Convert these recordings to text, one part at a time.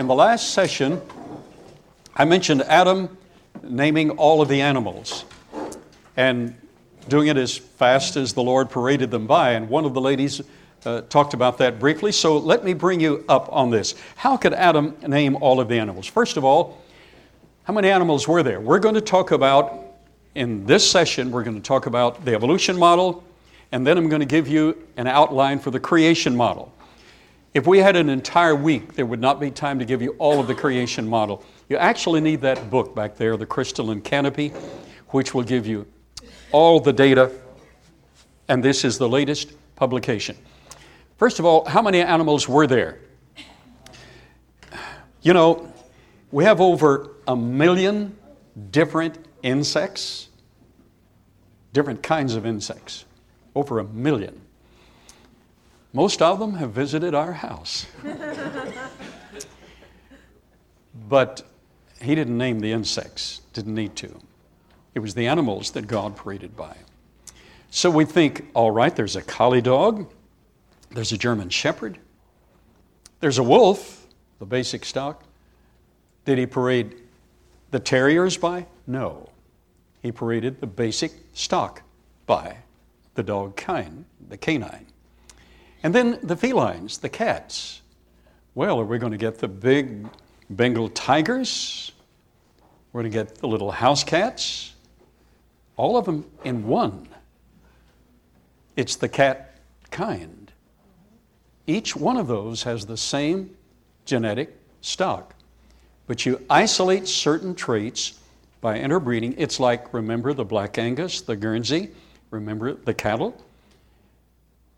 In the last session, I mentioned Adam naming all of the animals and doing it as fast as the Lord paraded them by. And one of the ladies uh, talked about that briefly. So let me bring you up on this. How could Adam name all of the animals? First of all, how many animals were there? We're going to talk about, in this session, we're going to talk about the evolution model, and then I'm going to give you an outline for the creation model. If we had an entire week, there would not be time to give you all of the creation model. You actually need that book back there, The Crystalline Canopy, which will give you all the data, and this is the latest publication. First of all, how many animals were there? You know, we have over a million different insects, different kinds of insects, over a million. Most of them have visited our house. but he didn't name the insects, didn't need to. It was the animals that God paraded by. So we think, all right, there's a collie dog, there's a German Shepherd. There's a wolf, the basic stock. Did he parade the terriers by? No. He paraded the basic stock by the dog kind, the canine. And then the felines, the cats. Well, are we going to get the big Bengal tigers? We're going to get the little house cats. All of them in one. It's the cat kind. Each one of those has the same genetic stock. But you isolate certain traits by interbreeding. It's like, remember the Black Angus, the Guernsey, remember the cattle?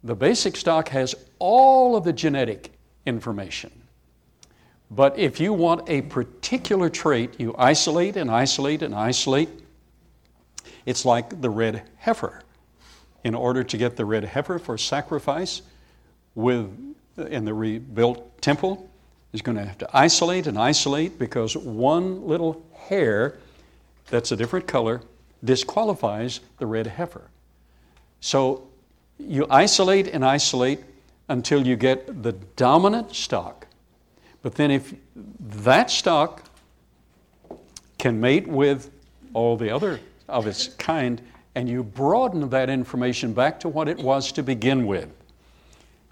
The basic stock has all of the genetic information. But if you want a particular trait, you isolate and isolate and isolate. It's like the red heifer. In order to get the red heifer for sacrifice, with in the rebuilt temple is going to have to isolate and isolate because one little hair that's a different color disqualifies the red heifer. So you isolate and isolate until you get the dominant stock. But then if that stock can mate with all the other of its kind, and you broaden that information back to what it was to begin with.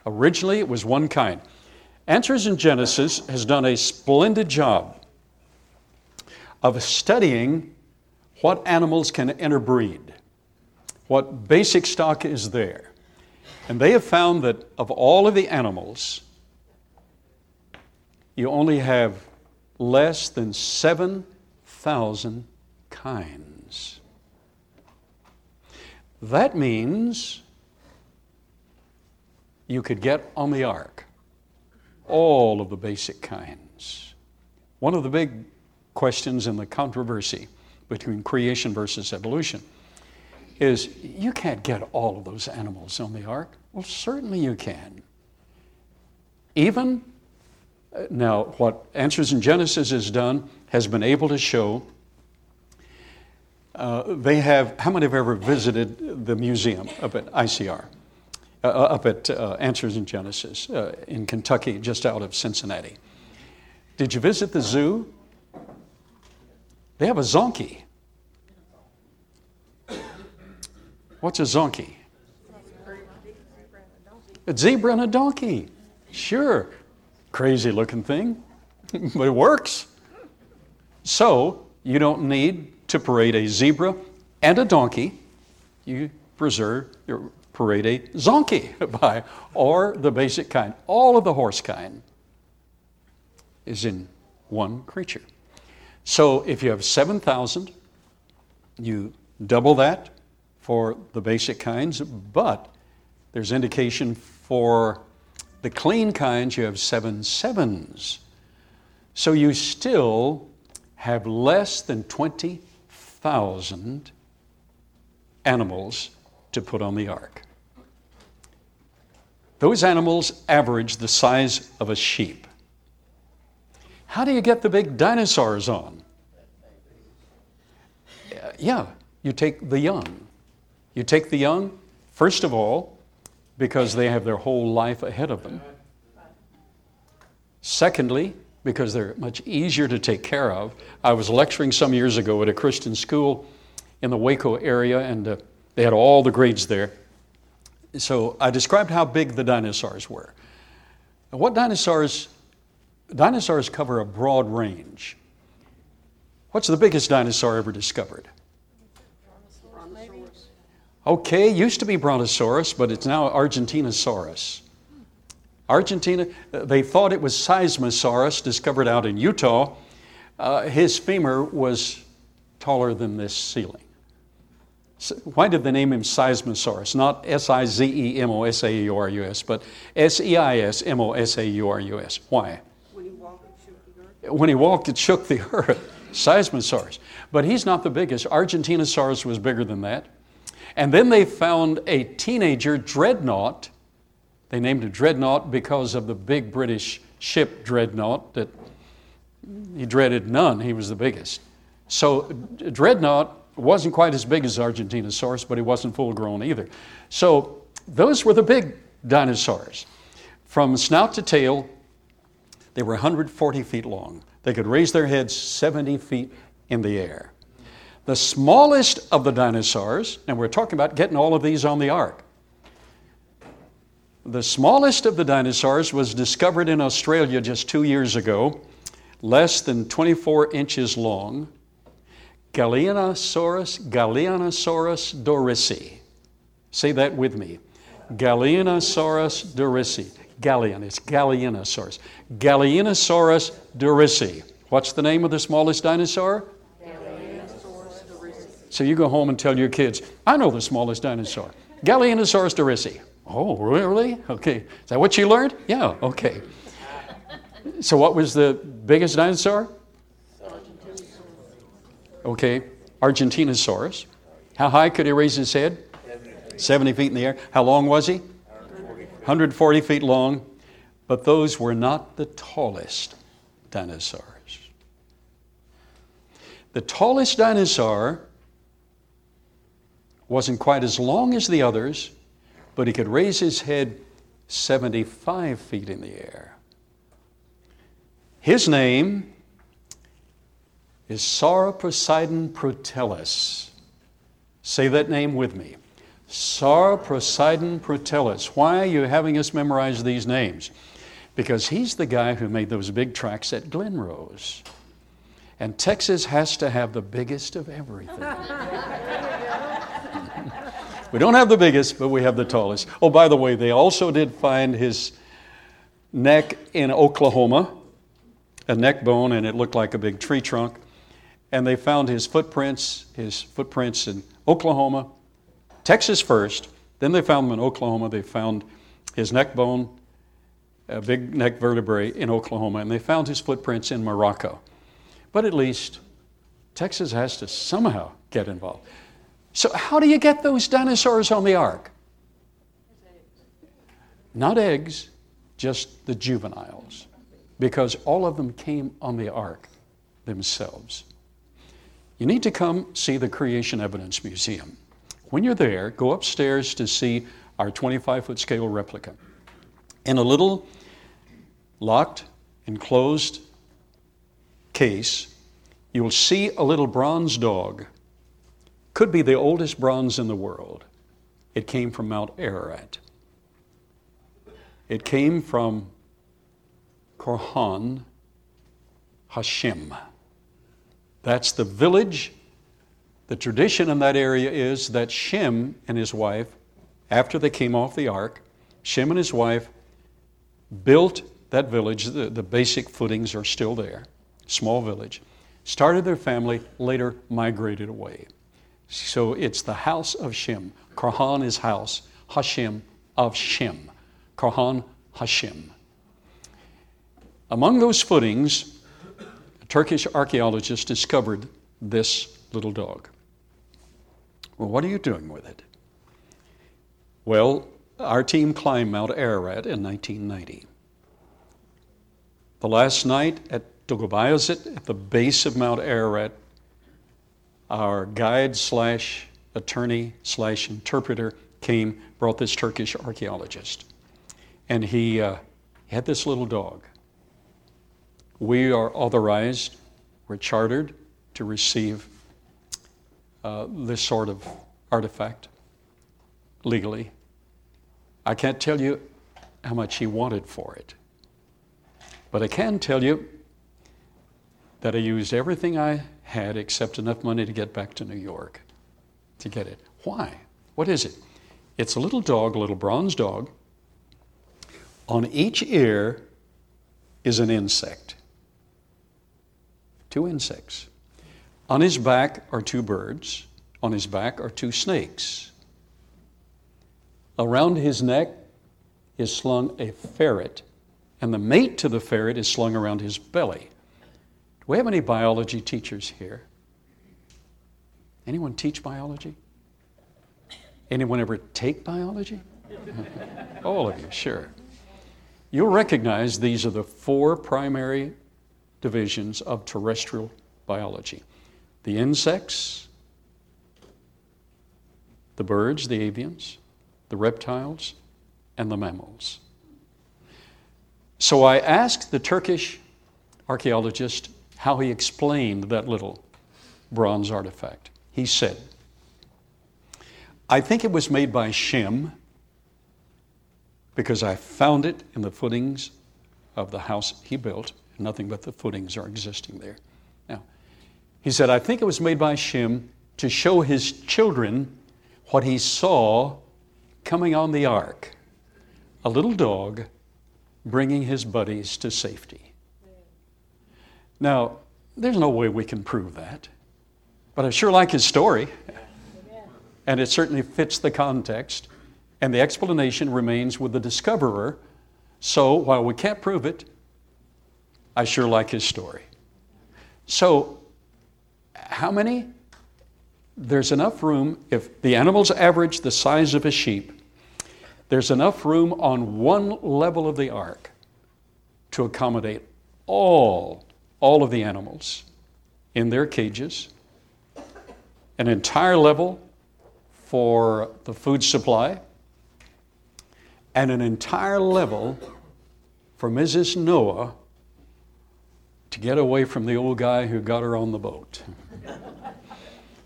Originally, it was one kind. Answers in Genesis has done a splendid job of studying what animals can interbreed, what basic stock is there. And they have found that of all of the animals, you only have less than 7,000 kinds. That means you could get on the ark. All of the basic kinds. One of the big questions in the controversy between creation versus evolution is you can't get all of those animals on the ark. Well, certainly you can. Even uh, now, what Answers in Genesis has done has been able to show. Uh, they have, how many have ever visited the museum up at ICR? Uh, uh, up at uh, Answers in Genesis in Kentucky, just out of Cincinnati. Did you visit the zoo? They have a zonkey. What's a zonkey? A zebra and a donkey. Sure. Crazy looking thing, but it works. So, you don't need to parade a zebra and a donkey. You preserve, your parade a zonkey by, or the basic kind. All of the horse kind is in one creature. So if you have 7,000, you double that for the basic kinds, but there's indication for the clean kinds, you have seven sevens. So you still have less than 20,000 animals to put on the ark. Those animals average the size of a sheep. How do you get the big dinosaurs on? Yeah, you take the young. You take the young, first of all, because they have their whole life ahead of them. Secondly, because they're much easier to take care of. I was lecturing some years ago at a Christian school in the Waco area, and uh, they had all the grades there. So I described how big the dinosaurs were. What dinosaurs? Dinosaurs cover a broad range. What's the biggest dinosaur ever discovered? Okay, used to be Brontosaurus, but it's now Argentinosaurus. Argentina, they thought it was Seismosaurus, discovered out in Utah. Uh, his femur was taller than this ceiling. So why did they name him Seismosaurus? Not S I Z E M O S A U R U S, but S E I S M O S A U R U S. Why? When he walked, it shook the earth. When he walked, it shook the earth. Seismosaurus. But he's not the biggest. Argentinosaurus was bigger than that. And then they found a teenager dreadnought. They named it Dreadnought because of the big British ship Dreadnought that he dreaded none. He was the biggest. So Dreadnought wasn't quite as big as Argentinosaurus, but he wasn't full grown either. So those were the big dinosaurs. From snout to tail, they were 140 feet long. They could raise their heads 70 feet in the air. The smallest of the dinosaurs, and we're talking about getting all of these on the ark. The smallest of the dinosaurs was discovered in Australia just two years ago, less than 24 inches long. Gallinosaurus, Gallinosaurus dorisi. Say that with me. Gallinosaurus dorisi. Galleon, it's Gallinosaurus. Gallinosaurus dorisi. What's the name of the smallest dinosaur? So you go home and tell your kids, I know the smallest dinosaur, Gallinosaurus dorisi. Oh, really? Okay. Is that what you learned? Yeah, okay. So what was the biggest dinosaur? Okay, Argentinosaurus. How high could he raise his head? 70 feet in the air. How long was he? 140 feet long. But those were not the tallest dinosaurs. The tallest dinosaur wasn't quite as long as the others, but he could raise his head 75 feet in the air. His name is Sauroposeidon proteles. Say that name with me. Sauroposeidon proteles. Why are you having us memorize these names? Because he's the guy who made those big tracks at Glen Rose. And Texas has to have the biggest of everything. we don't have the biggest, but we have the tallest. Oh, by the way, they also did find his neck in Oklahoma, a neck bone, and it looked like a big tree trunk and they found his footprints, his footprints in Oklahoma, Texas first. Then they found them in Oklahoma. They found his neck bone, a big neck vertebrae in Oklahoma, and they found his footprints in Morocco. But at least Texas has to somehow get involved. So, how do you get those dinosaurs on the ark? Not eggs, just the juveniles, because all of them came on the ark themselves. You need to come see the Creation Evidence Museum. When you're there, go upstairs to see our 25 foot scale replica. In a little locked, enclosed case, you'll see a little bronze dog. Could be the oldest bronze in the world. It came from Mount Ararat. It came from Korhan Hashim. That's the village. The tradition in that area is that Shem and his wife, after they came off the ark, Shem and his wife built that village. The, the basic footings are still there, small village. Started their family, later migrated away. So it's the house of Shem. Karhan is house, Hashem of Shem. Karhan Hashem. Among those footings, a Turkish archaeologists discovered this little dog. Well, what are you doing with it? Well, our team climbed Mount Ararat in 1990. The last night at Dogubayazit, at the base of Mount Ararat, our guide slash attorney slash interpreter came, brought this Turkish archaeologist. And he uh, had this little dog we are authorized, we're chartered to receive uh, this sort of artifact legally. I can't tell you how much he wanted for it, but I can tell you that I used everything I had except enough money to get back to New York to get it. Why? What is it? It's a little dog, a little bronze dog. On each ear is an insect. Two insects. On his back are two birds. On his back are two snakes. Around his neck is slung a ferret, and the mate to the ferret is slung around his belly. We have any biology teachers here? Anyone teach biology? Anyone ever take biology? All of you, sure. You'll recognize these are the four primary divisions of terrestrial biology the insects, the birds, the avians, the reptiles, and the mammals. So I asked the Turkish archaeologist how he explained that little bronze artifact. He said, I think it was made by Shem because I found it in the footings of the house he built. Nothing but the footings are existing there. Now, he said, I think it was made by Shem to show his children what he saw coming on the ark a little dog bringing his buddies to safety. Now, there's no way we can prove that, but I sure like his story, and it certainly fits the context, and the explanation remains with the discoverer. So while we can't prove it, I sure like his story. So, how many? There's enough room, if the animals average the size of a sheep, there's enough room on one level of the ark to accommodate all, all of the animals in their cages, an entire level for the food supply, and an entire level for Mrs. Noah to get away from the old guy who got her on the boat.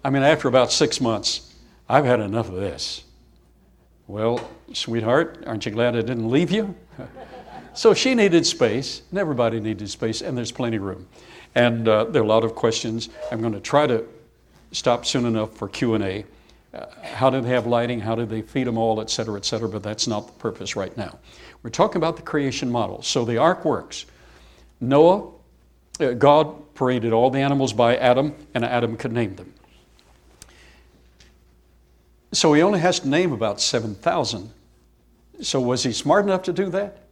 I mean, after about six months, I've had enough of this. Well, sweetheart, aren't you glad I didn't leave you? so she needed space, and everybody needed space, and there's plenty of room. And uh, there are a lot of questions. I'm going to try to stop soon enough for Q&A. Uh, how do they have lighting? How do they feed them all, et cetera, et cetera? But that's not the purpose right now. We're talking about the creation model. So the ark works. Noah, uh, God paraded all the animals by Adam, and Adam could name them. So he only has to name about 7,000. So was he smart enough to do that?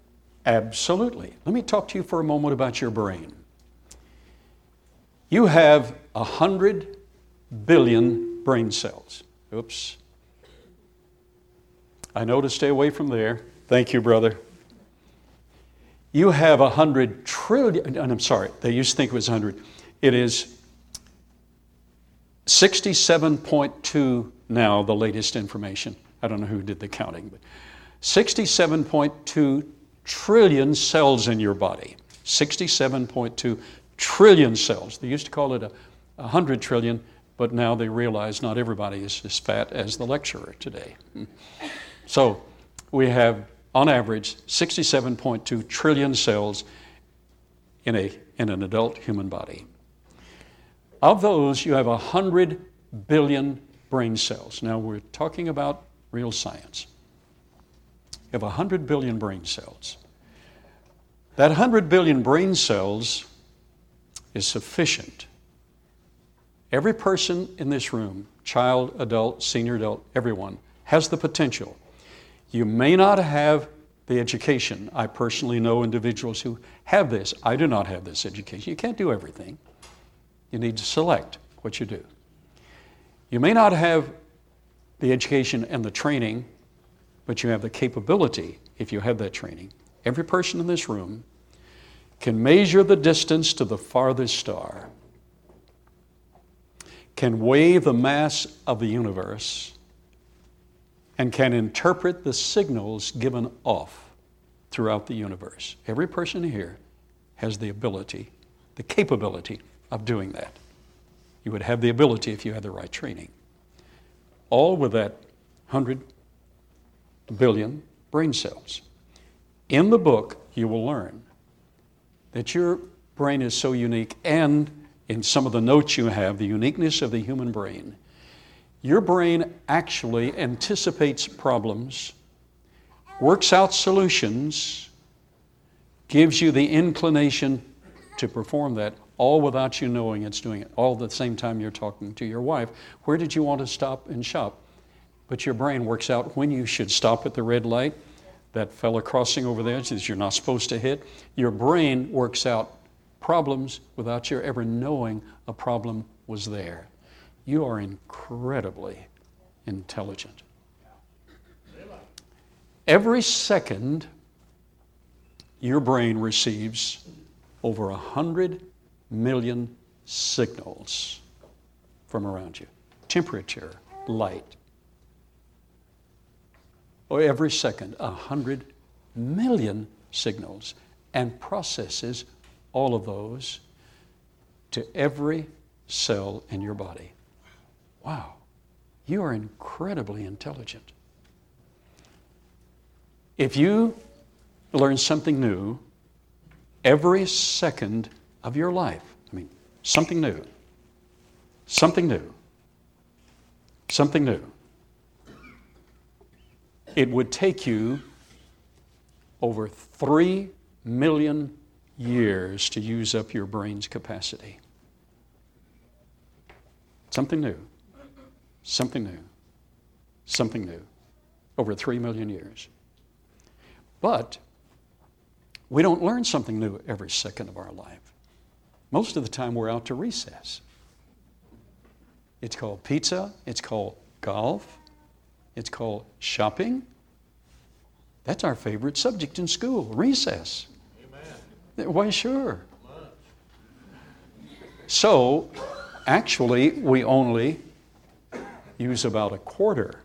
Absolutely. Let me talk to you for a moment about your brain. You have 100 billion brain cells. Oops. I know to stay away from there. Thank you, brother. You have 100 trillion, and I'm sorry, they used to think it was 100. It is 67.2 now, the latest information. I don't know who did the counting, but 67.2 trillion cells in your body. 67.2 trillion cells. They used to call it a 100 trillion, but now they realize not everybody is as fat as the lecturer today. So we have, on average, 67.2 trillion cells in, a, in an adult human body. Of those, you have 100 billion brain cells. Now, we're talking about real science. Have 100 billion brain cells. That 100 billion brain cells is sufficient. Every person in this room, child, adult, senior adult, everyone, has the potential. You may not have the education. I personally know individuals who have this. I do not have this education. You can't do everything. You need to select what you do. You may not have the education and the training, but you have the capability if you have that training. Every person in this room can measure the distance to the farthest star, can weigh the mass of the universe, and can interpret the signals given off throughout the universe. Every person here has the ability, the capability of doing that. You would have the ability if you had the right training. All with that 100 billion brain cells. In the book, you will learn that your brain is so unique, and in some of the notes you have, the uniqueness of the human brain. Your brain actually anticipates problems, works out solutions, gives you the inclination to perform that, all without you knowing it's doing it, all at the same time you're talking to your wife. Where did you want to stop and shop? But your brain works out when you should stop at the red light, that fella crossing over the edge that you're not supposed to hit. Your brain works out problems without your ever knowing a problem was there. You are incredibly intelligent. Every second, your brain receives over a hundred million signals from around you temperature, light. Or every second, a hundred million signals and processes all of those to every cell in your body. Wow, you are incredibly intelligent. If you learn something new every second of your life, I mean, something new, something new, something new, it would take you over 3 million years to use up your brain's capacity. Something new. Something new. Something new. Over three million years. But we don't learn something new every second of our life. Most of the time, we're out to recess. It's called pizza, it's called golf, it's called shopping. That's our favorite subject in school recess. Why, sure. So, actually, we only use about a quarter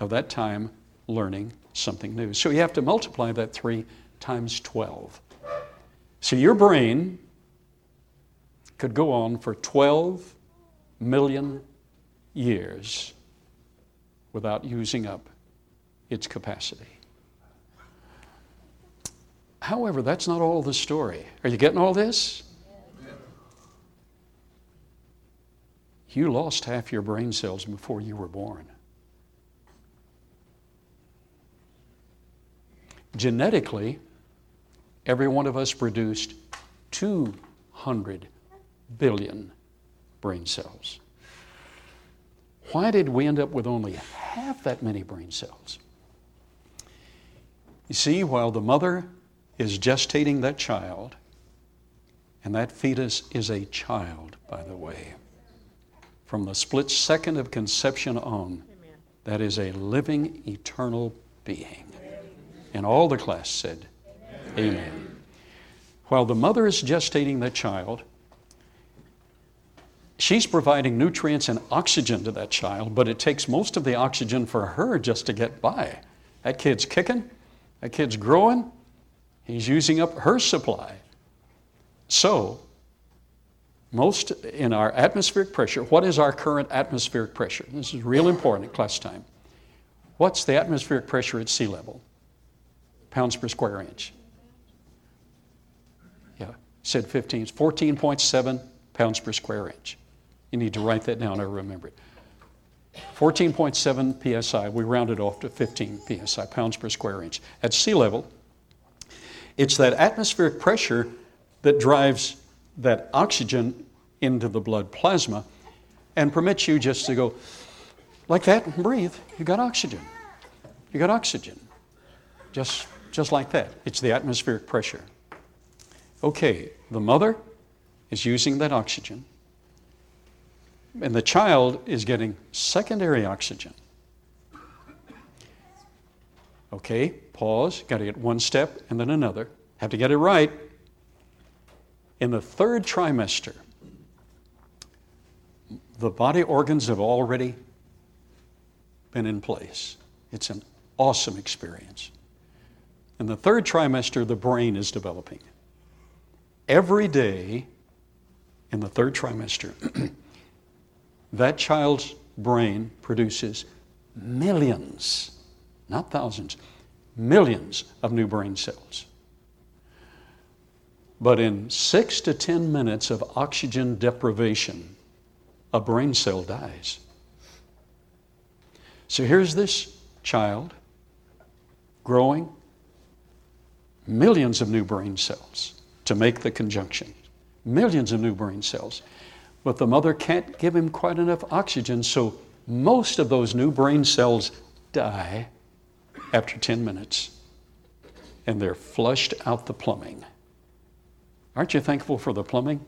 of that time learning something new. So, you have to multiply that 3 times 12. So, your brain could go on for 12 million years without using up its capacity. However, that's not all the story. Are you getting all this? You lost half your brain cells before you were born. Genetically, every one of us produced 200 billion brain cells. Why did we end up with only half that many brain cells? You see, while the mother is gestating that child, and that fetus is a child, by the way. From the split second of conception on, that is a living, eternal being. And all the class said, Amen. Amen. While the mother is gestating that child, she's providing nutrients and oxygen to that child, but it takes most of the oxygen for her just to get by. That kid's kicking, that kid's growing, He's using up her supply. So, most in our atmospheric pressure, what is our current atmospheric pressure? This is real important at class time. What's the atmospheric pressure at sea level? Pounds per square inch. Yeah, said 15. It's 14.7 pounds per square inch. You need to write that down or remember it. 14.7 psi, we rounded off to 15 psi, pounds per square inch. At sea level, it's that atmospheric pressure that drives that oxygen into the blood plasma and permits you just to go like that and breathe. You got oxygen. You got oxygen. Just, just like that. It's the atmospheric pressure. Okay, the mother is using that oxygen, and the child is getting secondary oxygen. Okay, pause, got to get one step and then another. Have to get it right. In the third trimester, the body organs have already been in place. It's an awesome experience. In the third trimester, the brain is developing. every day in the third trimester, that child's brain produces millions, not thousands, millions of new brain cells. But in six to 10 minutes of oxygen deprivation, a brain cell dies. So here's this child growing millions of new brain cells to make the conjunction. Millions of new brain cells. But the mother can't give him quite enough oxygen, so most of those new brain cells die after 10 minutes and they're flushed out the plumbing. Aren't you thankful for the plumbing?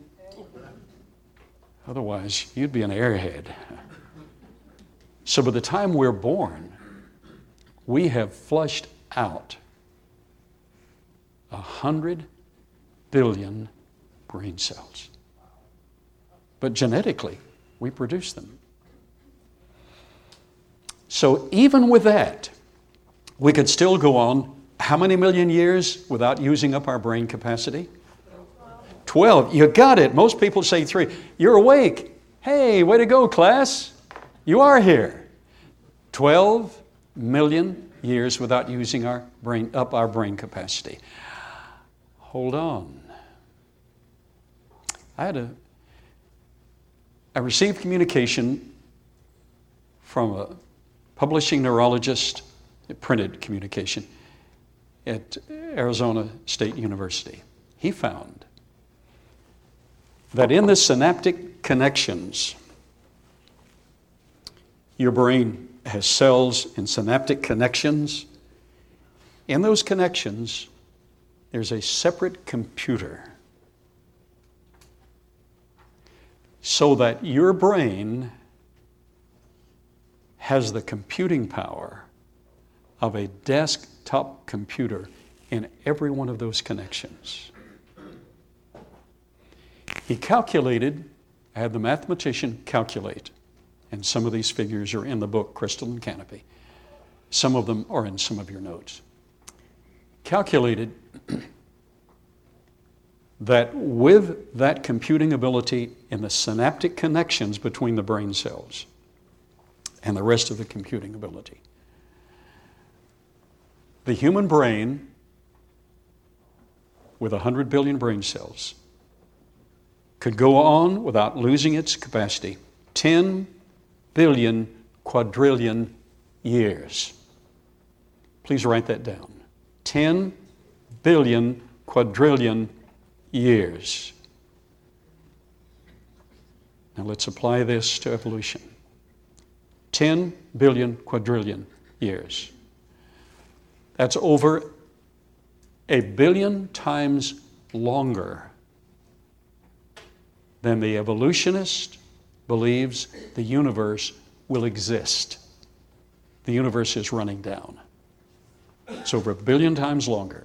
Otherwise, you'd be an airhead. So by the time we're born, we have flushed out a hundred billion brain cells. But genetically, we produce them. So even with that, we could still go on how many million years without using up our brain capacity? 12. You got it. Most people say three. You're awake. Hey, way to go, class. You are here. 12 million years without using our brain, up our brain capacity. Hold on. I had a I received communication from a publishing neurologist, printed communication, at Arizona State University. He found that in the synaptic connections, your brain has cells in synaptic connections. In those connections, there's a separate computer so that your brain has the computing power of a desktop computer in every one of those connections. He calculated, I had the mathematician calculate, and some of these figures are in the book, Crystalline Canopy. Some of them are in some of your notes. Calculated that with that computing ability in the synaptic connections between the brain cells and the rest of the computing ability, the human brain, with 100 billion brain cells, could go on without losing its capacity 10 billion quadrillion years. Please write that down. 10 billion quadrillion years. Now let's apply this to evolution 10 billion quadrillion years. That's over a billion times longer than the evolutionist believes the universe will exist. The universe is running down. It's over a billion times longer.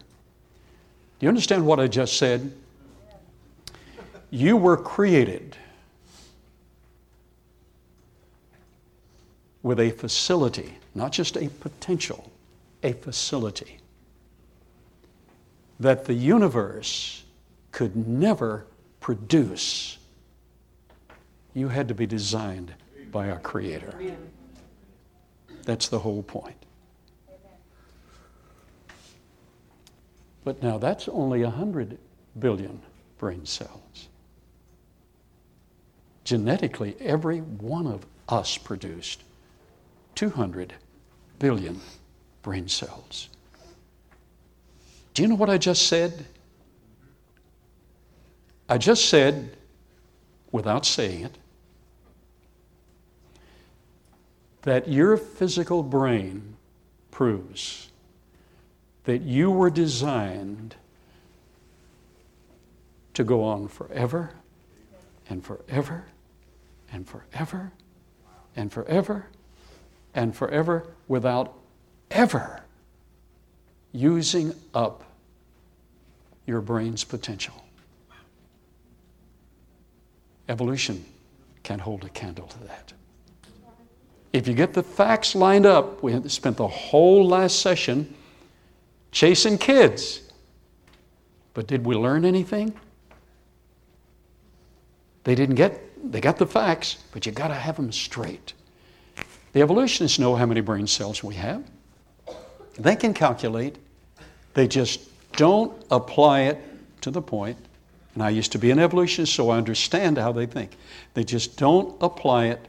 Do you understand what I just said? You were created with a facility, not just a potential, a facility that the universe could never produce. You had to be designed by our Creator. That's the whole point. But now that's only 100 billion brain cells. Genetically, every one of us produced 200 billion brain cells. Do you know what I just said? I just said, without saying it, that your physical brain proves that you were designed to go on forever and forever and forever and forever and forever without ever using up your brain's potential. Evolution can't hold a candle to that. If you get the facts lined up, we spent the whole last session chasing kids. But did we learn anything? They didn't get, they got the facts, but you got to have them straight. The evolutionists know how many brain cells we have. They can calculate, they just don't apply it to the point. And I used to be an evolutionist, so I understand how they think. They just don't apply it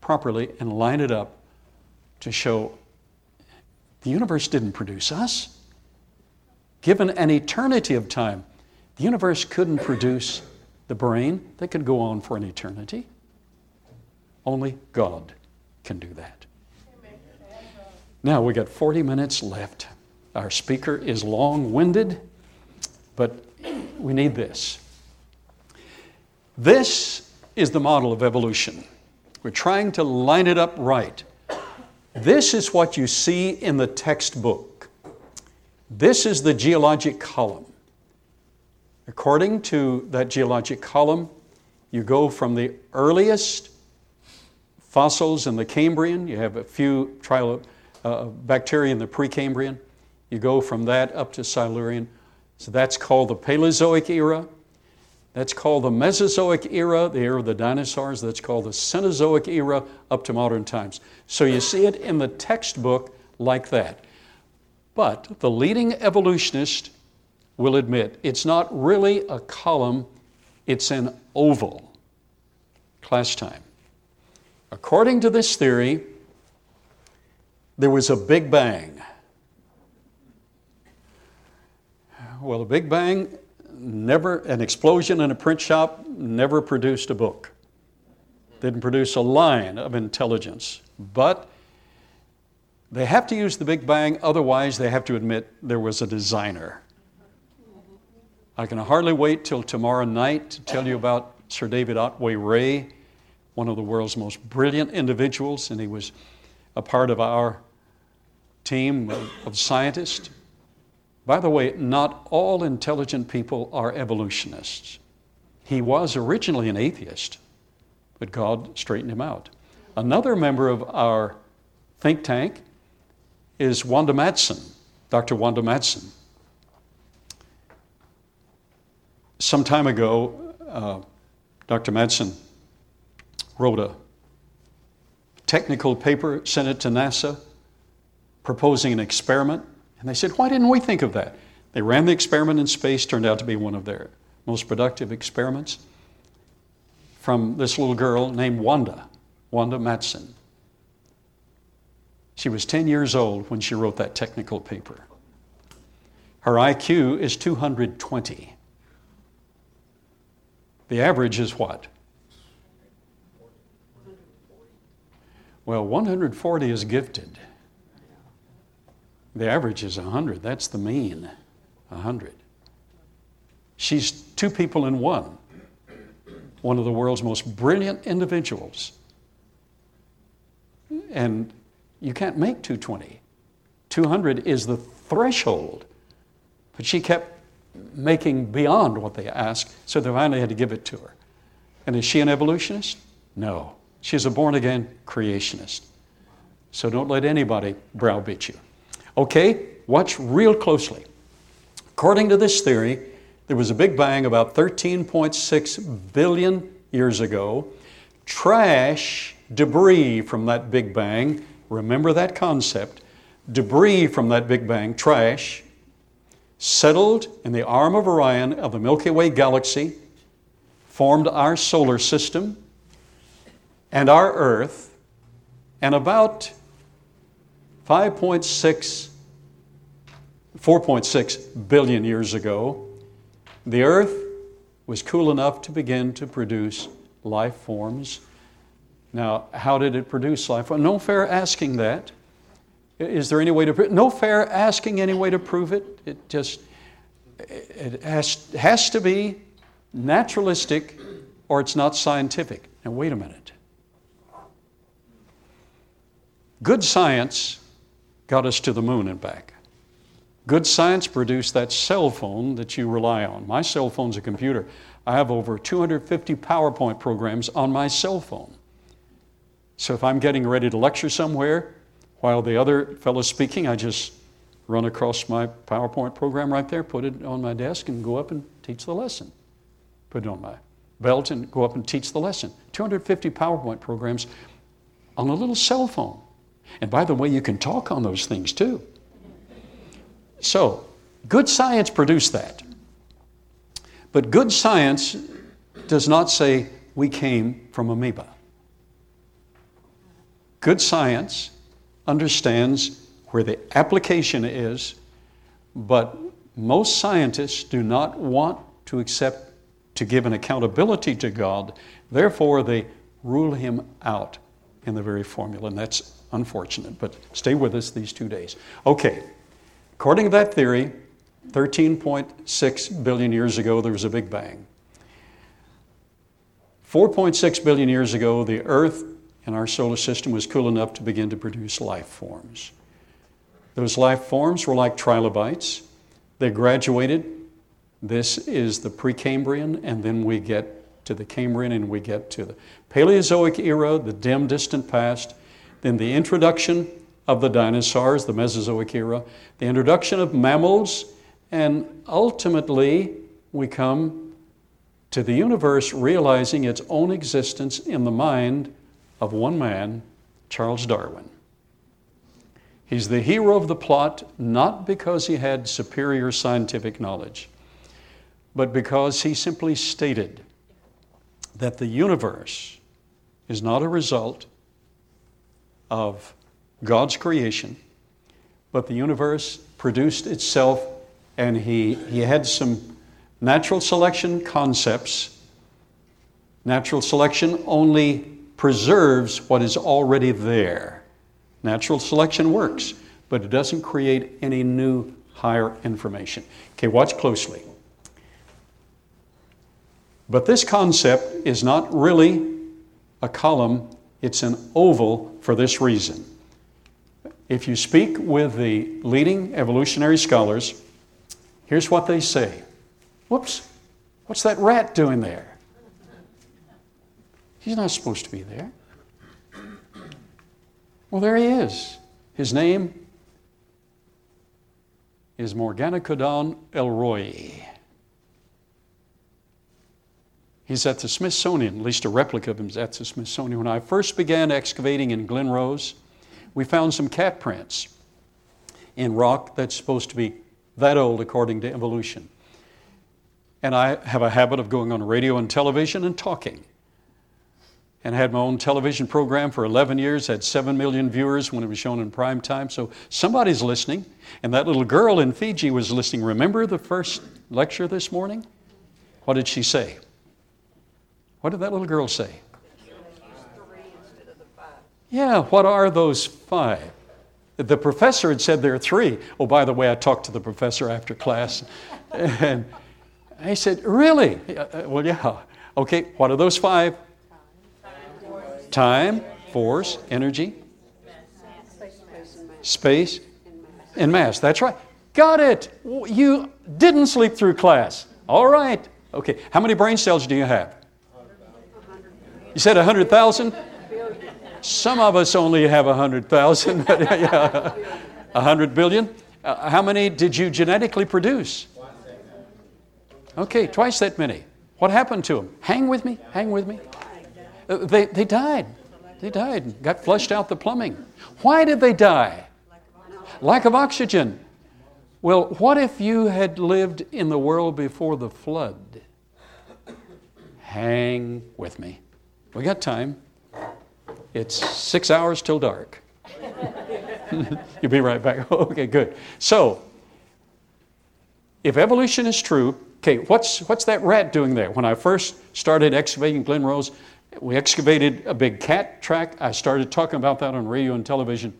properly and line it up to show the universe didn't produce us. Given an eternity of time, the universe couldn't produce the brain that could go on for an eternity. Only God can do that. Now we got 40 minutes left. Our speaker is long winded, but we need this. This is the model of evolution. We're trying to line it up right. This is what you see in the textbook. This is the geologic column. According to that geologic column, you go from the earliest fossils in the Cambrian, you have a few trial, uh, bacteria in the Precambrian, you go from that up to Silurian. So that's called the Paleozoic era. That's called the Mesozoic era, the era of the dinosaurs. That's called the Cenozoic era up to modern times. So you see it in the textbook like that. But the leading evolutionist will admit it's not really a column, it's an oval. Class time. According to this theory, there was a Big Bang. Well, a Big Bang never, an explosion in a print shop never produced a book, didn't produce a line of intelligence. But they have to use the Big Bang, otherwise, they have to admit there was a designer. I can hardly wait till tomorrow night to tell you about Sir David Otway Ray, one of the world's most brilliant individuals, and he was a part of our team of, of scientists. By the way, not all intelligent people are evolutionists. He was originally an atheist, but God straightened him out. Another member of our think tank is Wanda Madsen, Dr. Wanda Madsen. Some time ago, uh, Dr. Madsen wrote a technical paper, sent it to NASA, proposing an experiment and they said, Why didn't we think of that? They ran the experiment in space, turned out to be one of their most productive experiments from this little girl named Wanda, Wanda Madsen. She was 10 years old when she wrote that technical paper. Her IQ is 220. The average is what? Well, 140 is gifted. The average is 100. That's the mean, 100. She's two people in one, one of the world's most brilliant individuals. And you can't make 220. 200 is the threshold. But she kept making beyond what they asked, so they finally had to give it to her. And is she an evolutionist? No. She's a born again creationist. So don't let anybody browbeat you. Okay, watch real closely. According to this theory, there was a Big Bang about 13.6 billion years ago. Trash, debris from that Big Bang, remember that concept, debris from that Big Bang, trash, settled in the arm of Orion of the Milky Way galaxy, formed our solar system and our Earth, and about 5.6, 4.6 billion years ago, the Earth was cool enough to begin to produce life forms. Now, how did it produce life? Well, no fair asking that. Is there any way to prove No fair asking any way to prove it. It just it has, has to be naturalistic or it's not scientific. Now, wait a minute. Good science got us to the moon and back. Good science produced that cell phone that you rely on. My cell phone's a computer. I have over 250 PowerPoint programs on my cell phone. So if I'm getting ready to lecture somewhere while the other fellow's speaking, I just run across my PowerPoint program right there, put it on my desk, and go up and teach the lesson. Put it on my belt and go up and teach the lesson. 250 PowerPoint programs on a little cell phone. And by the way, you can talk on those things too. So, good science produced that. But good science does not say we came from amoeba. Good science understands where the application is, but most scientists do not want to accept to give an accountability to God. Therefore, they rule him out in the very formula, and that's unfortunate. But stay with us these two days. Okay, according to that theory, 13.6 billion years ago, there was a Big Bang. 4.6 billion years ago, the Earth in our solar system was cool enough to begin to produce life forms. Those life forms were like trilobites. They graduated. This is the Precambrian, and then we get to the Cambrian and we get to the Paleozoic era, the dim, distant past, then the introduction of the dinosaurs, the Mesozoic era, the introduction of mammals, and ultimately we come to the universe realizing its own existence in the mind of one man, Charles Darwin. He's the hero of the plot not because he had superior scientific knowledge, but because he simply stated that the universe is not a result of God's creation, but the universe produced itself, and he, he had some natural selection concepts. Natural selection only preserves what is already there. Natural selection works, but it doesn't create any new higher information. Okay, watch closely. But this concept is not really a column, it's an oval for this reason. If you speak with the leading evolutionary scholars, here's what they say Whoops, what's that rat doing there? He's not supposed to be there. Well, there he is. His name is Morganucodon elroyi. He's at the Smithsonian, at least a replica of him is at the Smithsonian. When I first began excavating in Glen Rose, we found some cat prints in rock that's supposed to be that old according to evolution. And I have a habit of going on radio and television and talking and had my own television program for 11 years, had 7 million viewers when it was shown in prime time. So somebody's listening. And that little girl in Fiji was listening. Remember the first lecture this morning? What did she say? What did that little girl say? Yeah, what are those five? The professor had said there are three. Oh, by the way, I talked to the professor after class. And I said, Really? Uh, uh, well, yeah. Okay, what are those five? Time, force, energy, space, and mass. That's right. Got it. You didn't sleep through class. All right. Okay. How many brain cells do you have? You said 100,000? Some of us only have 100,000. yeah. 100 billion? Uh, how many did you genetically produce? Okay, twice that many. What happened to them? Hang with me. Hang with me. Uh, they, they died. They died, got flushed out the plumbing. Why did they die? Lack of oxygen. Well, what if you had lived in the world before the flood? Hang with me. We got time. It's six hours till dark. You'll be right back. okay, good. So, if evolution is true, okay, what's, what's that rat doing there? When I first started excavating Glen Rose, we excavated a big cat track. I started talking about that on radio and television.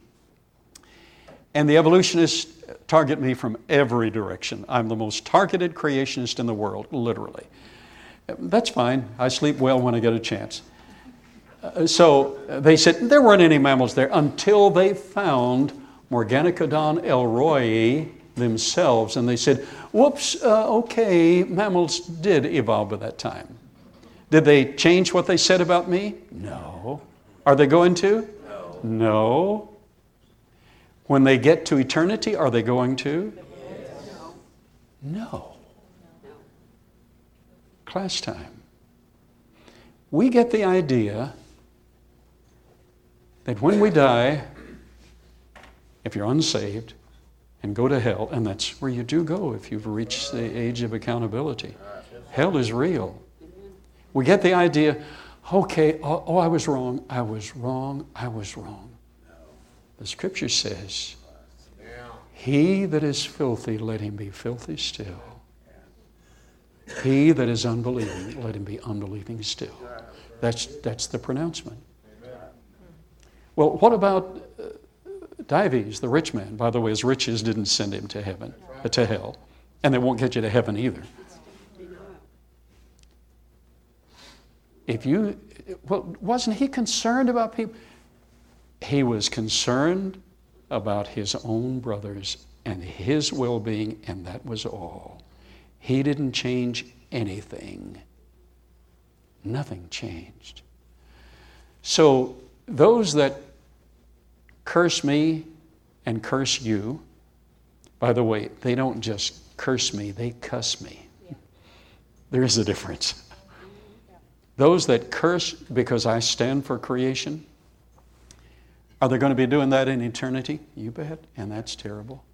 And the evolutionists target me from every direction. I'm the most targeted creationist in the world, literally. That's fine. I sleep well when I get a chance. Uh, so they said there weren't any mammals there until they found Morganucodon elroyi themselves. And they said, whoops, uh, okay, mammals did evolve at that time. Did they change what they said about me? No. Are they going to? No. No. When they get to eternity, are they going to? Yes. No. Class time. we get the idea that when we die, if you're unsaved and go to hell, and that's where you do go if you've reached the age of accountability, hell is real. We get the idea, okay, oh, oh I was wrong, I was wrong, I was wrong. The scripture says, He that is filthy, let him be filthy still. He that is unbelieving, let him be unbelieving still. That's, that's the pronouncement. Well, what about uh, Dives, the rich man? By the way, his riches didn't send him to heaven, uh, to hell, and they won't get you to heaven either. If you, well, wasn't he concerned about people? He was concerned about his own brothers and his well being, and that was all. He didn't change anything. Nothing changed. So, those that curse me and curse you, by the way, they don't just curse me, they cuss me. There is a difference. Those that curse because I stand for creation, are they going to be doing that in eternity? You bet, and that's terrible.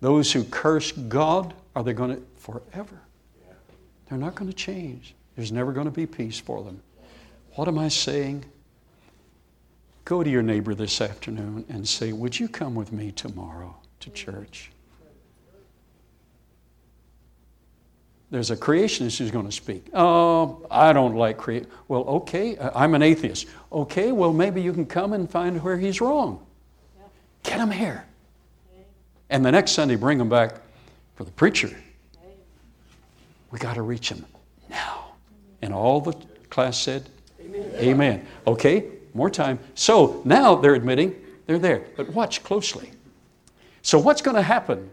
Those who curse God, are they going to forever? They're not going to change. There's never going to be peace for them. What am I saying? Go to your neighbor this afternoon and say, Would you come with me tomorrow to church? There's a creationist who's going to speak. Oh, I don't like create. Well, okay, uh, I'm an atheist. Okay, well, maybe you can come and find where he's wrong. Get him here. And the next Sunday, bring him back for the preacher. We got to reach him now. And all the class said, Amen. Amen. Okay, more time. So now they're admitting they're there. But watch closely. So, what's going to happen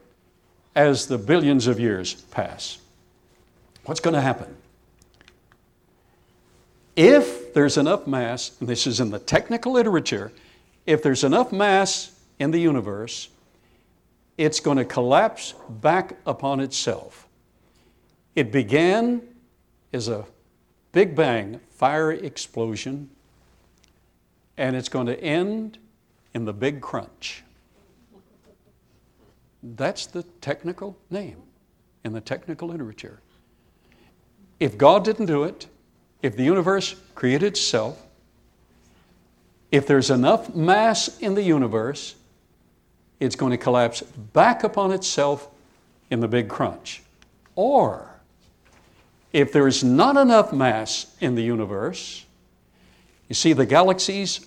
as the billions of years pass? What's going to happen? If there's enough mass, and this is in the technical literature, if there's enough mass in the universe, it's going to collapse back upon itself. It began as a big bang, fiery explosion, and it's going to end in the big crunch. That's the technical name in the technical literature. If God didn't do it, if the universe created itself, if there's enough mass in the universe, it's going to collapse back upon itself in the big crunch. Or, if there is not enough mass in the universe, you see, the galaxies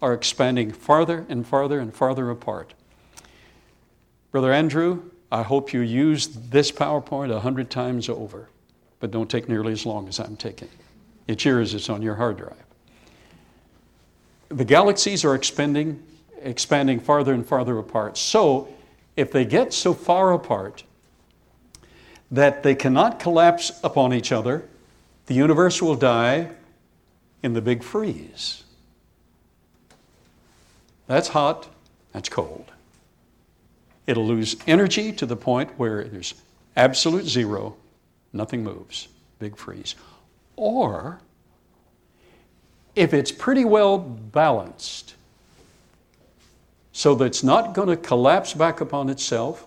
are expanding farther and farther and farther apart. Brother Andrew, I hope you use this PowerPoint a hundred times over, but don't take nearly as long as I'm taking. It's yours, it's on your hard drive. The galaxies are expanding, expanding farther and farther apart. So, if they get so far apart that they cannot collapse upon each other, the universe will die in the big freeze. That's hot, that's cold. It'll lose energy to the point where there's absolute zero, nothing moves, big freeze. Or, if it's pretty well balanced, so that it's not going to collapse back upon itself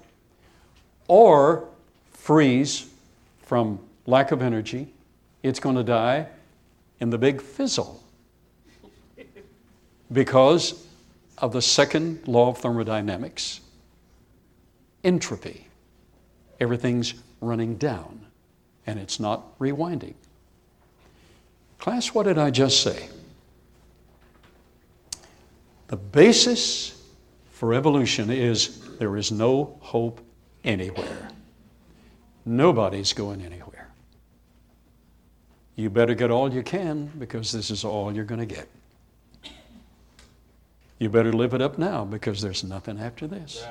or freeze from lack of energy, it's going to die in the big fizzle because of the second law of thermodynamics entropy. Everything's running down and it's not rewinding. Class, what did I just say? The basis for evolution is there is no hope anywhere. Nobody's going anywhere. You better get all you can because this is all you're going to get. You better live it up now because there's nothing after this.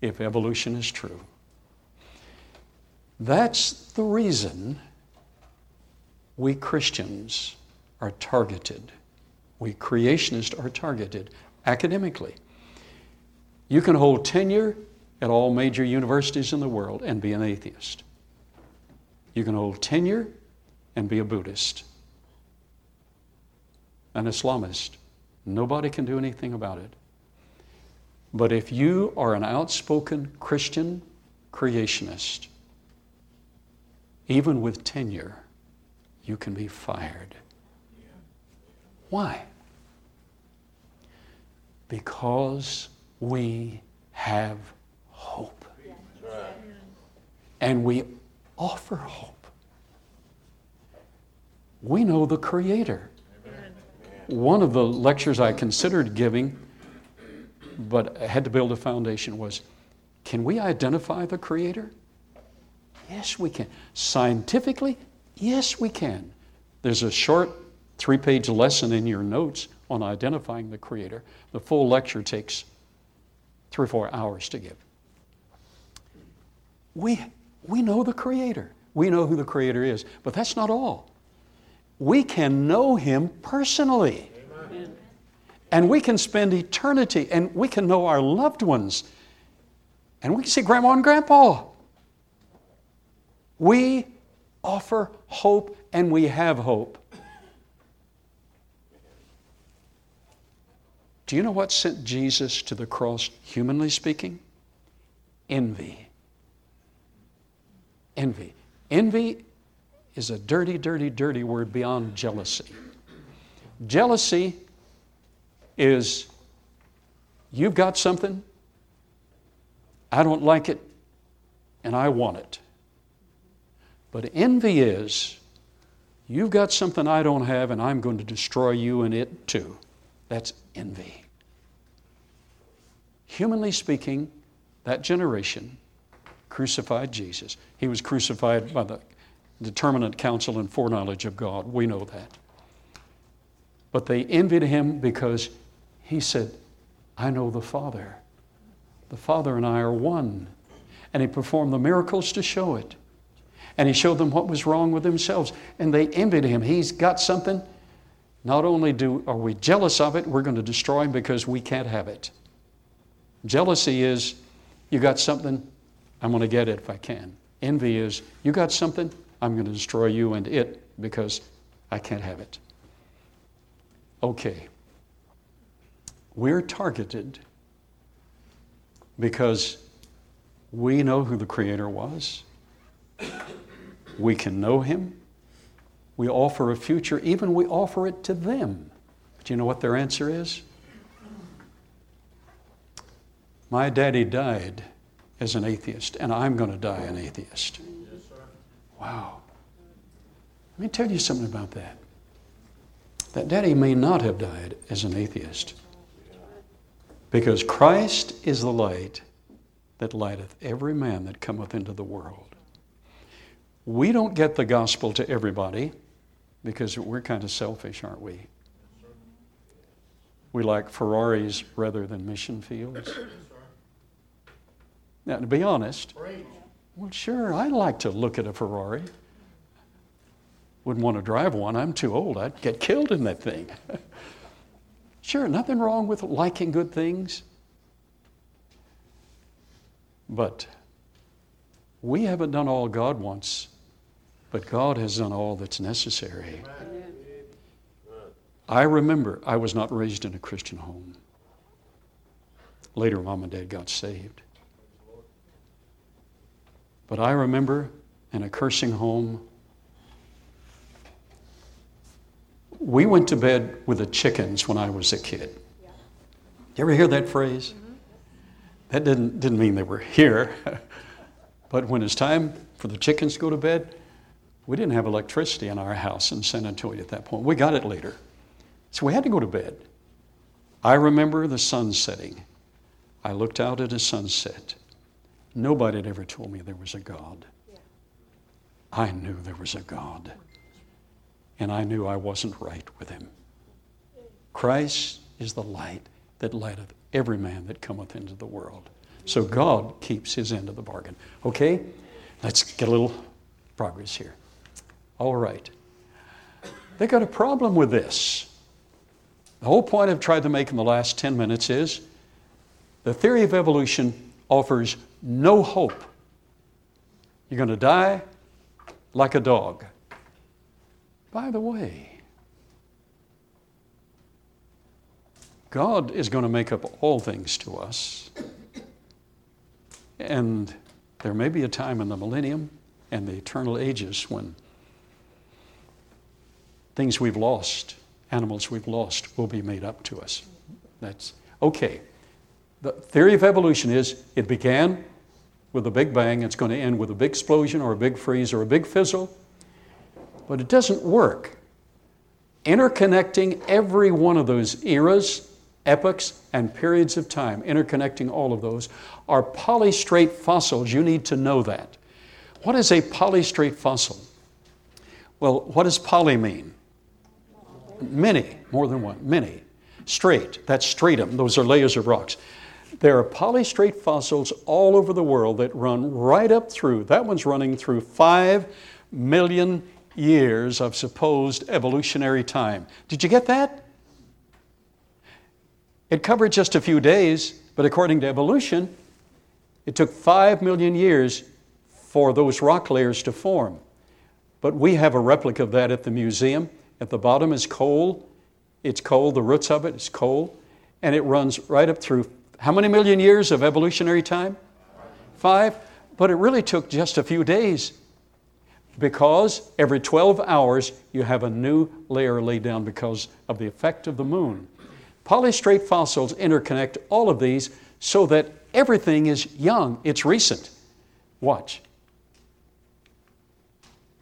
If evolution is true. That's the reason we Christians are targeted. We creationists are targeted academically. You can hold tenure at all major universities in the world and be an atheist. You can hold tenure and be a Buddhist, an Islamist. Nobody can do anything about it. But if you are an outspoken Christian creationist, even with tenure, you can be fired. Why? Because we have hope. And we offer hope. We know the Creator. One of the lectures I considered giving, but I had to build a foundation, was can we identify the Creator? Yes, we can. Scientifically, yes, we can. There's a short three page lesson in your notes on identifying the Creator. The full lecture takes three or four hours to give. We, we know the Creator. We know who the Creator is. But that's not all. We can know Him personally. Amen. And we can spend eternity and we can know our loved ones. And we can see Grandma and Grandpa. We offer hope and we have hope. Do you know what sent Jesus to the cross, humanly speaking? Envy. Envy. Envy is a dirty, dirty, dirty word beyond jealousy. Jealousy is you've got something, I don't like it, and I want it. But envy is you've got something I don't have, and I'm going to destroy you and it too. That's envy. Humanly speaking, that generation crucified Jesus. He was crucified by the determinate counsel and foreknowledge of God. We know that. But they envied him because he said, I know the Father. The Father and I are one. And he performed the miracles to show it. And he showed them what was wrong with themselves. And they envied him. He's got something. Not only do, are we jealous of it, we're going to destroy him because we can't have it. Jealousy is, you got something, I'm going to get it if I can. Envy is, you got something, I'm going to destroy you and it because I can't have it. Okay. We're targeted because we know who the Creator was. We can know Him. We offer a future, even we offer it to them. But you know what their answer is? My daddy died as an atheist, and I'm going to die an atheist. Yes, wow. Let me tell you something about that. That daddy may not have died as an atheist because Christ is the light that lighteth every man that cometh into the world. We don't get the gospel to everybody because we're kind of selfish, aren't we? We like Ferraris rather than mission fields. Now, to be honest, well, sure, I like to look at a Ferrari. Wouldn't want to drive one. I'm too old. I'd get killed in that thing. sure, nothing wrong with liking good things. But we haven't done all God wants, but God has done all that's necessary. Amen. I remember I was not raised in a Christian home. Later, mom and dad got saved. But I remember in a cursing home, we went to bed with the chickens when I was a kid. You ever hear that phrase? Mm-hmm. That didn't, didn't mean they were here. but when it's time for the chickens to go to bed, we didn't have electricity in our house in San Antonio at that point. We got it later. So we had to go to bed. I remember the sun setting. I looked out at a sunset. Nobody had ever told me there was a God. I knew there was a God. And I knew I wasn't right with him. Christ is the light that lighteth every man that cometh into the world. So God keeps his end of the bargain. Okay? Let's get a little progress here. All right. They got a problem with this. The whole point I've tried to make in the last 10 minutes is the theory of evolution offers no hope. You're going to die like a dog. By the way, God is going to make up all things to us. And there may be a time in the millennium and the eternal ages when things we've lost, animals we've lost, will be made up to us. That's okay. The theory of evolution is it began with a big bang, it's going to end with a big explosion or a big freeze or a big fizzle, but it doesn't work. Interconnecting every one of those eras, epochs, and periods of time, interconnecting all of those, are polystrate fossils. You need to know that. What is a polystrate fossil? Well, what does poly mean? Many, more than one, many. Straight, that's stratum, those are layers of rocks. There are polystrate fossils all over the world that run right up through, that one's running through five million years of supposed evolutionary time. Did you get that? It covered just a few days, but according to evolution, it took five million years for those rock layers to form. But we have a replica of that at the museum. At the bottom is coal. It's coal, the roots of it is coal, and it runs right up through how many million years of evolutionary time? Five. But it really took just a few days because every 12 hours you have a new layer laid down because of the effect of the moon. Polystrate fossils interconnect all of these so that everything is young, it's recent. Watch.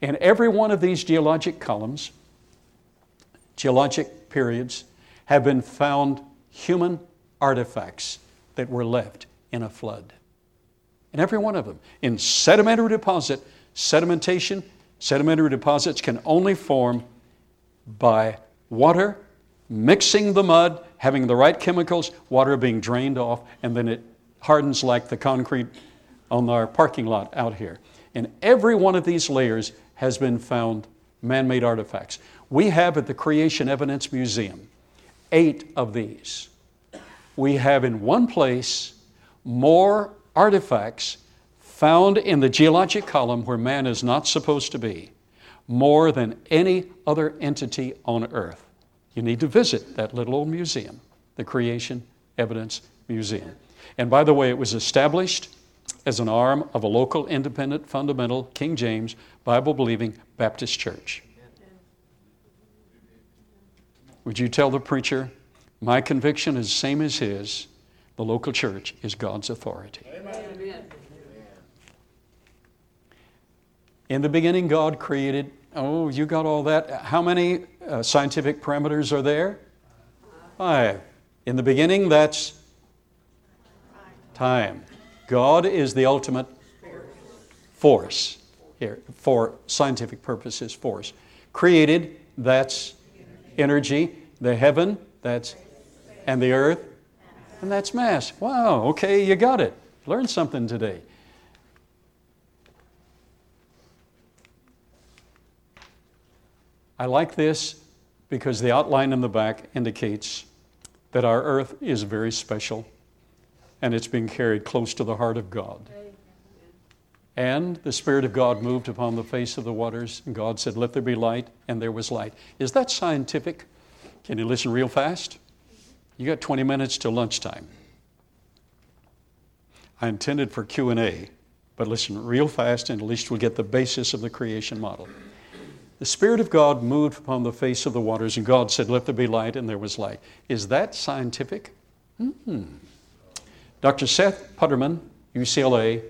In every one of these geologic columns, geologic periods, have been found human artifacts that were left in a flood. In every one of them. In sedimentary deposit, sedimentation, sedimentary deposits can only form by water mixing the mud, having the right chemicals, water being drained off, and then it hardens like the concrete on our parking lot out here. And every one of these layers has been found man made artifacts. We have at the Creation Evidence Museum eight of these. We have in one place more artifacts found in the geologic column where man is not supposed to be, more than any other entity on earth. You need to visit that little old museum, the Creation Evidence Museum. And by the way, it was established as an arm of a local independent fundamental King James Bible believing Baptist church. Would you tell the preacher, my conviction is the same as his, the local church is God's authority. Amen. In the beginning, God created, oh, you got all that. How many uh, scientific parameters are there? Five. In the beginning, that's time. God is the ultimate force here for scientific purposes, force. Created, that's energy. The heaven, that's, and the earth, and that's mass. Wow, okay, you got it. Learned something today. I like this because the outline in the back indicates that our earth is very special and it's being carried close to the heart of God. And the Spirit of God moved upon the face of the waters, and God said, Let there be light, and there was light. Is that scientific? Can you listen real fast? You got 20 minutes till lunchtime. I intended for Q&A, but listen real fast and at least we'll get the basis of the creation model. The Spirit of God moved upon the face of the waters, and God said, Let there be light, and there was light. Is that scientific? Mm-hmm. Dr. Seth Putterman, UCLA,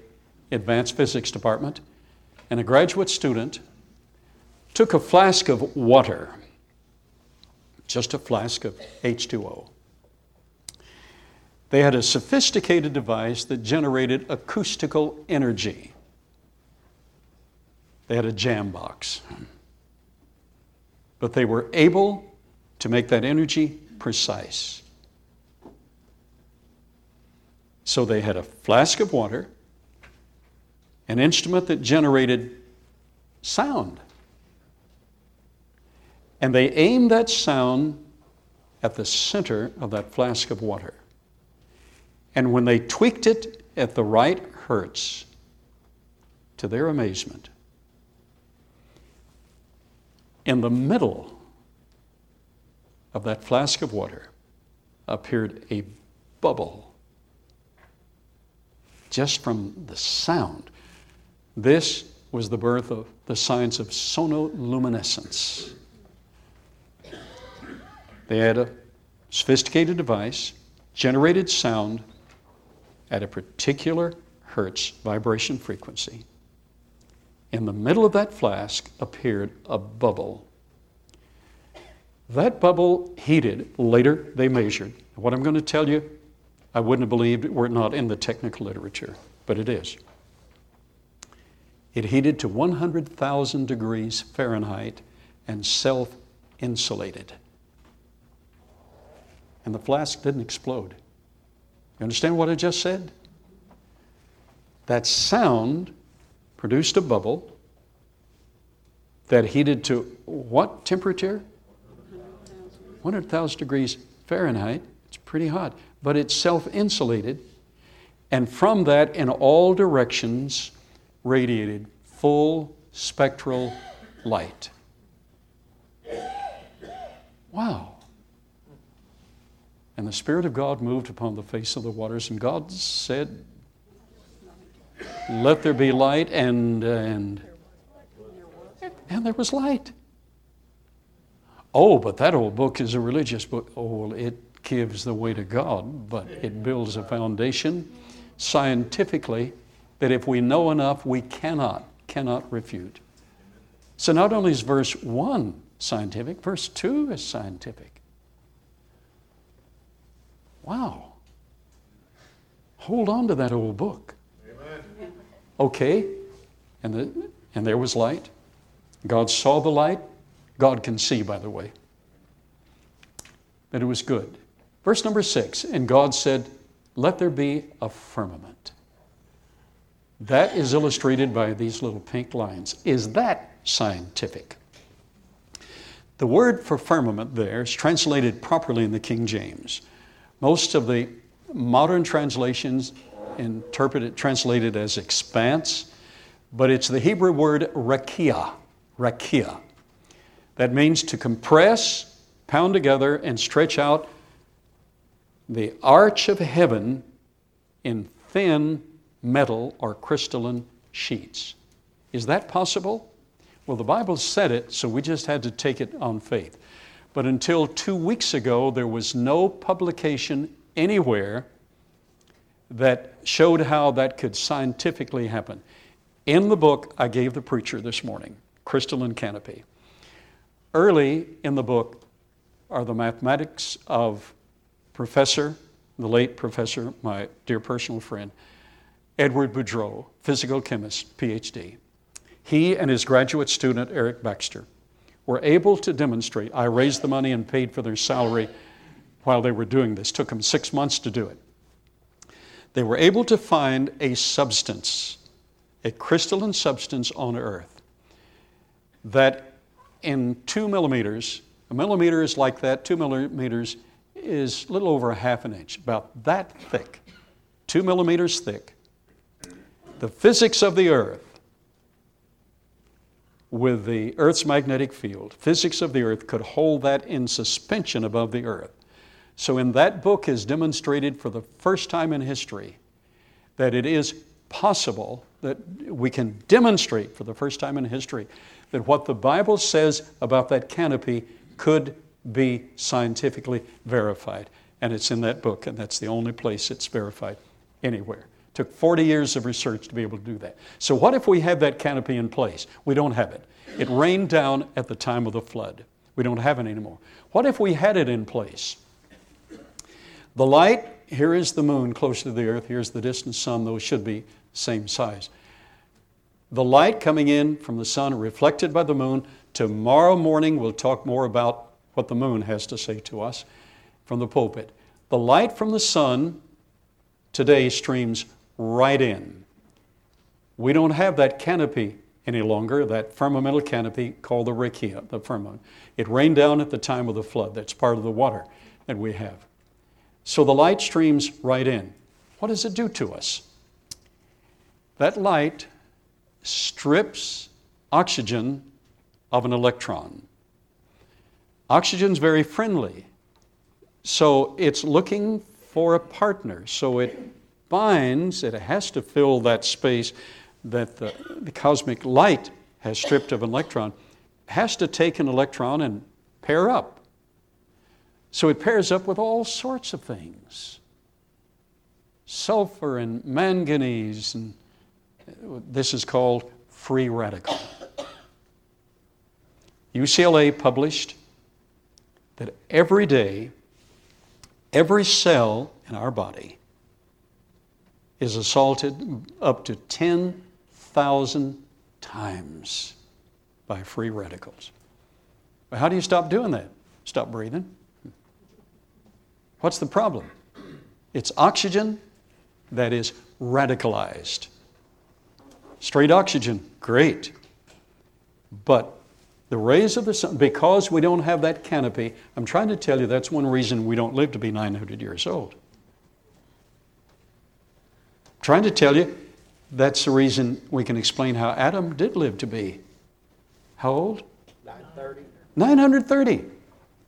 Advanced Physics Department, and a graduate student took a flask of water, just a flask of H2O. They had a sophisticated device that generated acoustical energy. They had a jam box but they were able to make that energy precise. So they had a flask of water, an instrument that generated sound. And they aimed that sound at the center of that flask of water. And when they tweaked it at the right hertz, to their amazement, In the middle of that flask of water appeared a bubble just from the sound. This was the birth of the science of sonoluminescence. They had a sophisticated device, generated sound at a particular hertz vibration frequency. In the middle of that flask appeared a bubble. That bubble heated. Later, they measured. What I'm going to tell you, I wouldn't have believed it were it not in the technical literature, but it is. It heated to 100,000 degrees Fahrenheit and self insulated. And the flask didn't explode. You understand what I just said? That sound produced a bubble that heated to what temperature? 100,000 degrees Fahrenheit. It's pretty hot, but it's self insulated. And from that, in all directions, radiated full spectral light. Wow. And the Spirit of God moved upon the face of the waters, and God said, Let there be light, and, and, and there was light. Oh, but that old book is a religious book. Oh, it gives the way to God, but it builds a foundation scientifically that if we know enough, we cannot, cannot refute. So not only is verse 1 scientific, verse 2 is scientific. Wow. Hold on to that old book. Amen. Okay, and, the, and there was light. God saw the light. God can see, by the way. That it was good. Verse number six, and God said, Let there be a firmament. That is illustrated by these little pink lines. Is that scientific? The word for firmament there is translated properly in the King James. Most of the modern translations interpret it, translated as expanse, but it's the Hebrew word rakia, rakia. That means to compress, pound together, and stretch out the arch of heaven in thin metal or crystalline sheets. Is that possible? Well, the Bible said it, so we just had to take it on faith. But until two weeks ago, there was no publication anywhere that showed how that could scientifically happen. In the book I gave the preacher this morning, Crystalline Canopy, early in the book are the mathematics of Professor, the late Professor, my dear personal friend, Edward Boudreaux, physical chemist, PhD. He and his graduate student, Eric Baxter, were able to demonstrate. I raised the money and paid for their salary while they were doing this. Took them six months to do it. They were able to find a substance, a crystalline substance on Earth, that in two millimeters, a millimeter is like that, two millimeters is a little over a half an inch, about that thick, two millimeters thick, the physics of the earth with the earth's magnetic field, physics of the earth could hold that in suspension above the earth. So, in that book is demonstrated for the first time in history that it is possible that we can demonstrate for the first time in history that what the Bible says about that canopy could be scientifically verified. And it's in that book, and that's the only place it's verified anywhere. Took 40 years of research to be able to do that. So, what if we had that canopy in place? We don't have it. It rained down at the time of the flood. We don't have it anymore. What if we had it in place? The light, here is the moon close to the earth, here's the distant sun, those should be same size. The light coming in from the sun, reflected by the moon. Tomorrow morning, we'll talk more about what the moon has to say to us from the pulpit. The light from the sun today streams right in. We don't have that canopy any longer, that firmamental canopy called the rakia, the firmament. It rained down at the time of the flood. That's part of the water that we have. So the light streams right in. What does it do to us? That light strips oxygen of an electron. Oxygen's very friendly. So it's looking for a partner. So it binds, it has to fill that space that the, the cosmic light has stripped of an electron, has to take an electron and pair up. So it pairs up with all sorts of things sulfur and manganese, and uh, this is called free radical. UCLA published that every day, every cell in our body is assaulted up to 10,000 times by free radicals. But how do you stop doing that? Stop breathing. What's the problem? It's oxygen that is radicalized. Straight oxygen, great. But the rays of the sun, because we don't have that canopy, I'm trying to tell you that's one reason we don't live to be 900 years old. Trying to tell you that's the reason we can explain how Adam did live to be. How old? 930. 930.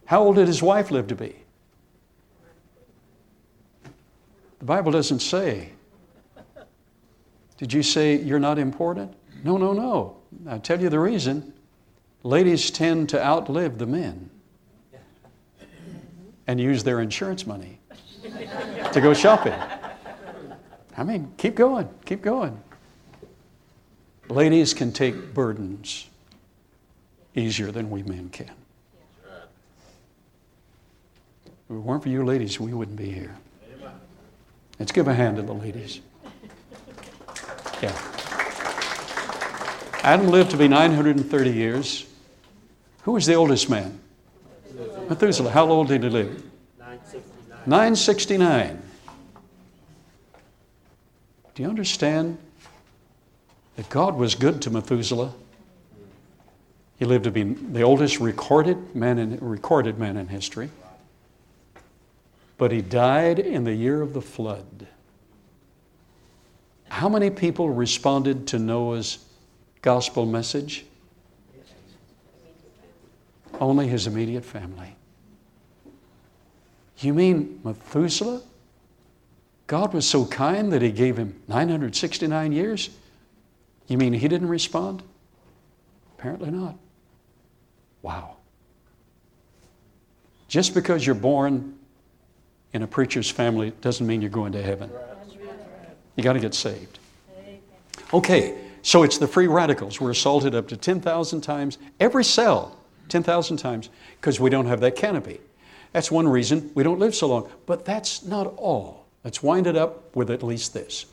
How old did his wife live to be? The Bible doesn't say. Did you say you're not important? No, no, no. I'll tell you the reason. Ladies tend to outlive the men and use their insurance money to go shopping. I mean, keep going, keep going. Ladies can take burdens easier than we men can. If it weren't for you ladies, we wouldn't be here. Let's give a hand to the ladies. Yeah. Adam lived to be 930 years. Who was the oldest man? Methuselah. How old did he live? 969. 969. Do you understand that God was good to Methuselah? He lived to be the oldest recorded man in, recorded man in history. But he died in the year of the flood. How many people responded to Noah's gospel message? Only his immediate family. You mean Methuselah? God was so kind that he gave him 969 years? You mean he didn't respond? Apparently not. Wow. Just because you're born in a preacher's family doesn't mean you're going to heaven. You got to get saved. Okay, so it's the free radicals. We're assaulted up to 10,000 times, every cell, 10,000 times, because we don't have that canopy. That's one reason we don't live so long. But that's not all. Let's wind it up with at least this.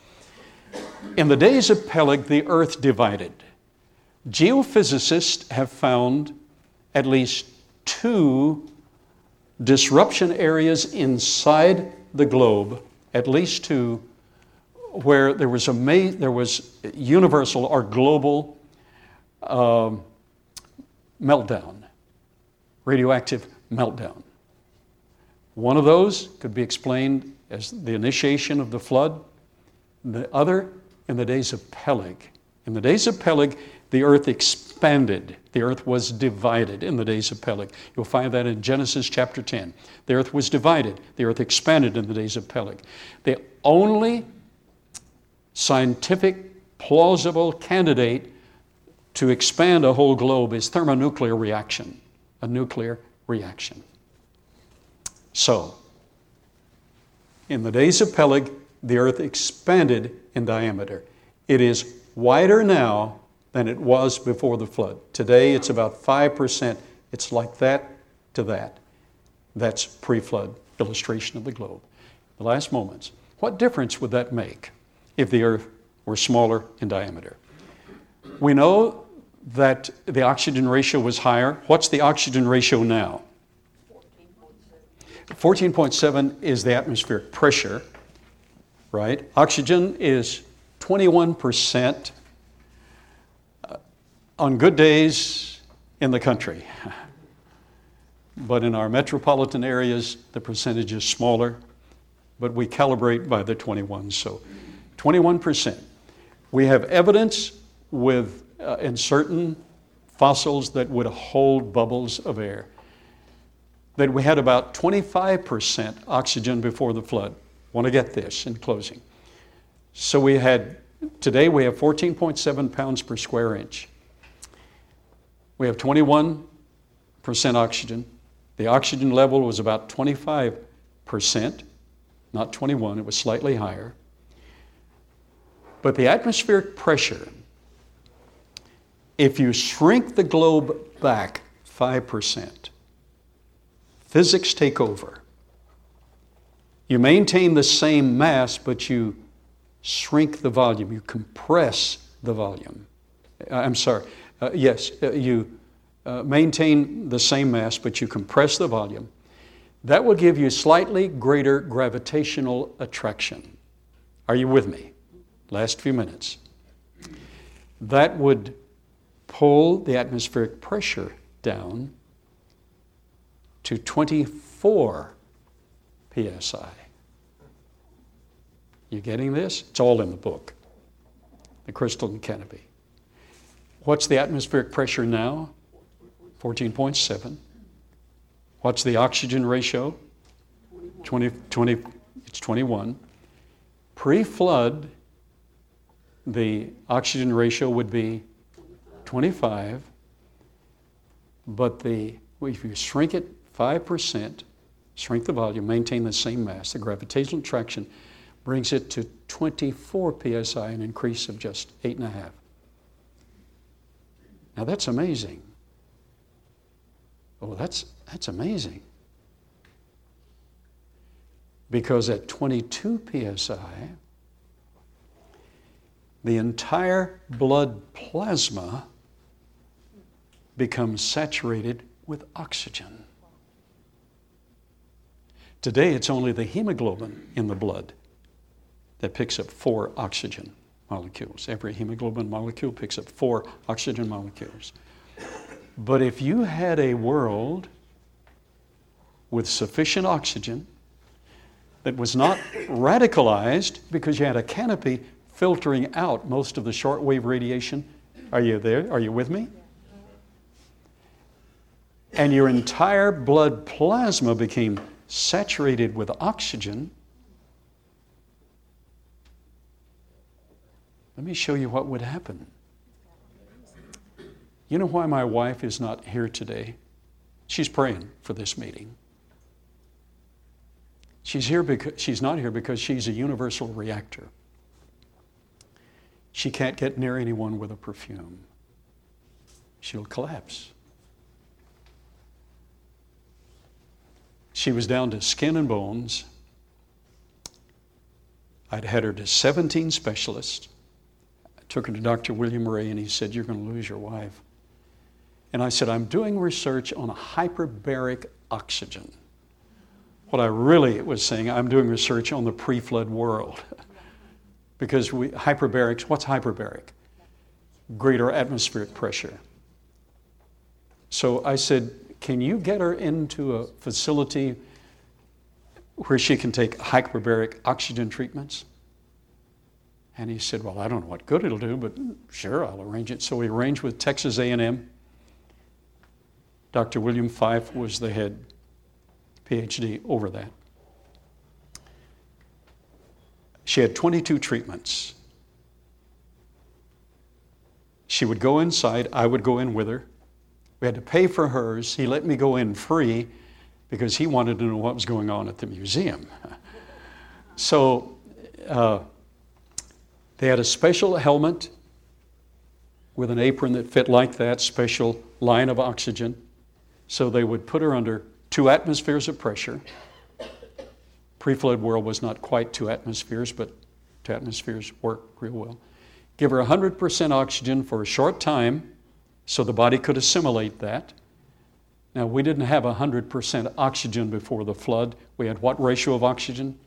In the days of Peleg, the earth divided. Geophysicists have found at least two disruption areas inside the globe, at least two, where there was a there was universal or global um, meltdown, radioactive meltdown. One of those could be explained as the initiation of the flood. The other in the days of Peleg. In the days of Peleg, the earth expanded. The earth was divided in the days of Peleg. You'll find that in Genesis chapter 10. The earth was divided. The earth expanded in the days of Peleg. The only scientific, plausible candidate to expand a whole globe is thermonuclear reaction, a nuclear reaction. So, in the days of Peleg, the earth expanded in diameter. It is wider now than it was before the flood. Today it's about 5%. It's like that to that. That's pre flood illustration of the globe. The last moments. What difference would that make if the earth were smaller in diameter? We know that the oxygen ratio was higher. What's the oxygen ratio now? 14.7 is the atmospheric pressure, right? Oxygen is 21% on good days in the country. But in our metropolitan areas, the percentage is smaller, but we calibrate by the 21. So 21%. We have evidence with, uh, in certain fossils that would hold bubbles of air. That we had about 25% oxygen before the flood. Want to get this in closing. So we had, today we have 14.7 pounds per square inch. We have 21% oxygen. The oxygen level was about 25%, not 21, it was slightly higher. But the atmospheric pressure, if you shrink the globe back 5%, physics take over. You maintain the same mass, but you shrink the volume, you compress the volume. Uh, I'm sorry, uh, yes, uh, you uh, maintain the same mass, but you compress the volume. That will give you slightly greater gravitational attraction. Are you with me? Last few minutes. That would pull the atmospheric pressure down to 24 psi. You getting this? It's all in the book, the crystalline canopy. What's the atmospheric pressure now? 14.7. What's the oxygen ratio? 20, 20 it's 21. Pre flood, the oxygen ratio would be 25, but the, if you shrink it 5%, shrink the volume, maintain the same mass, the gravitational attraction brings it to 24 psi, an increase of just 8.5. Now that's amazing. Oh, that's, that's amazing. Because at 22 psi, the entire blood plasma becomes saturated with oxygen. Today, it's only the hemoglobin in the blood that picks up four oxygen molecules. Every hemoglobin molecule picks up four oxygen molecules. But if you had a world with sufficient oxygen that was not radicalized because you had a canopy filtering out most of the shortwave radiation, are you there? Are you with me? And your entire blood plasma became saturated with oxygen. Let me show you what would happen. You know why my wife is not here today? She's praying for this meeting. She's here because she's not here because she's a universal reactor. She can't get near anyone with a perfume. She'll collapse. She was down to skin and bones. I'd had her to 17 specialists. I took her to Dr. William Rea, and he said, You're going to lose your wife. And I said, I'm doing research on hyperbaric oxygen. What I really was saying, I'm doing research on the pre flood world. because we, hyperbarics, what's hyperbaric? Greater atmospheric pressure. So I said, Can you get her into a facility where she can take hyperbaric oxygen treatments? And he said, Well, I don't know what good it'll do, but sure, I'll arrange it. So we arranged with Texas A&M Dr. William Fife was the head PhD over that. She had 22 treatments. She would go inside, I would go in with her. We had to pay for hers. He let me go in free because he wanted to know what was going on at the museum. so uh, they had a special helmet with an apron that fit like that, special line of oxygen. So they would put her under two atmospheres of pressure. Pre flood world was not quite two atmospheres, but two atmospheres work real well. Give her 100% oxygen for a short time so the body could assimilate that. Now, we didn't have 100% oxygen before the flood. We had what ratio of oxygen?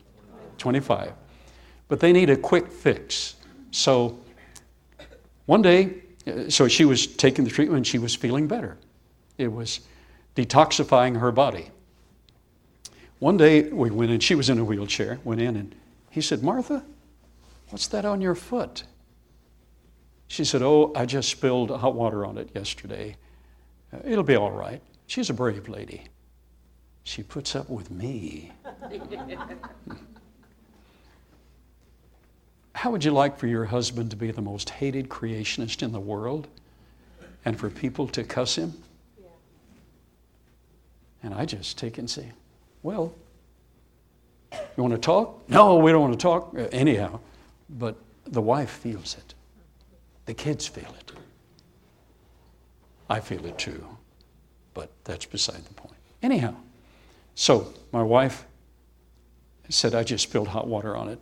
25. But they need a quick fix. So, one day, uh, so she was taking the treatment, she was feeling better. It was detoxifying her body. One day we went in, she was in a wheelchair, went in, and he said, Martha, what's that on your foot? She said, Oh, I just spilled hot water on it yesterday. Uh, it'll be all right. She's a brave lady. She puts up with me. How would you like for your husband to be the most hated creationist in the world and for people to cuss him? Yeah. And I just take and say, Well, you want to talk? No, we don't want to talk. Uh, anyhow, but the wife feels it, the kids feel it. I feel it too, but that's beside the point. Anyhow, so my wife said, I just spilled hot water on it.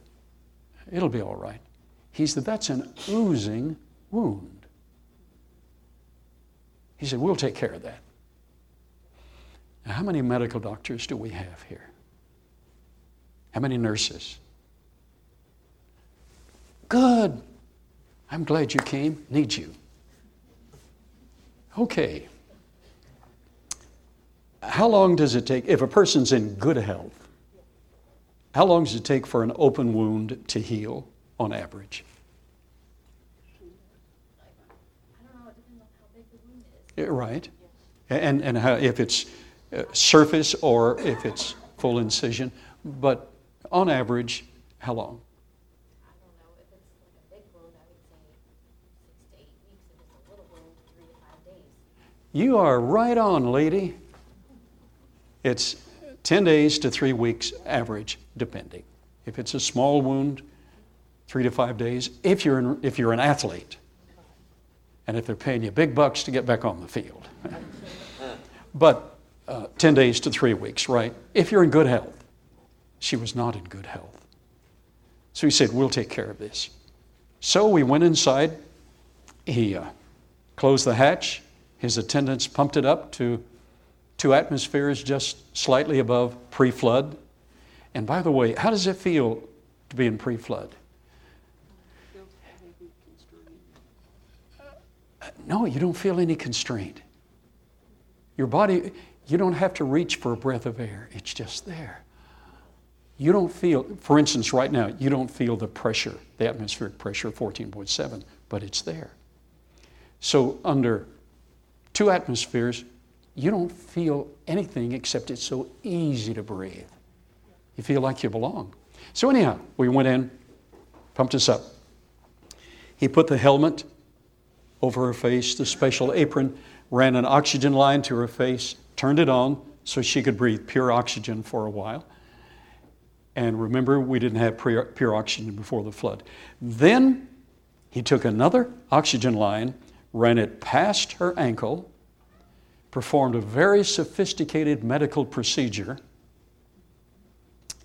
It'll be all right. He said, That's an oozing wound. He said, We'll take care of that. Now, how many medical doctors do we have here? How many nurses? Good. I'm glad you came. Need you. Okay. How long does it take, if a person's in good health, how long does it take for an open wound to heal on average? Right. And, and how, if it's uh, surface or if it's full incision. But on average, how long? You are right on, lady. It's 10 days to three weeks average, depending. If it's a small wound, three to five days. If you're, an, if you're an athlete, and if they're paying you big bucks to get back on the field. but uh, 10 days to three weeks, right? If you're in good health. She was not in good health. So he said, We'll take care of this. So we went inside. He uh, closed the hatch. His attendants pumped it up to two atmospheres just slightly above pre flood. And by the way, how does it feel to be in pre flood? No, you don't feel any constraint. Your body, you don't have to reach for a breath of air, it's just there. You don't feel, for instance, right now, you don't feel the pressure, the atmospheric pressure of 14.7, but it's there. So, under two atmospheres, you don't feel anything except it's so easy to breathe. You feel like you belong. So, anyhow, we went in, pumped us up. He put the helmet over her face, the special apron, ran an oxygen line to her face, turned it on so she could breathe pure oxygen for a while. And remember, we didn't have pure oxygen before the flood. Then he took another oxygen line, ran it past her ankle, performed a very sophisticated medical procedure.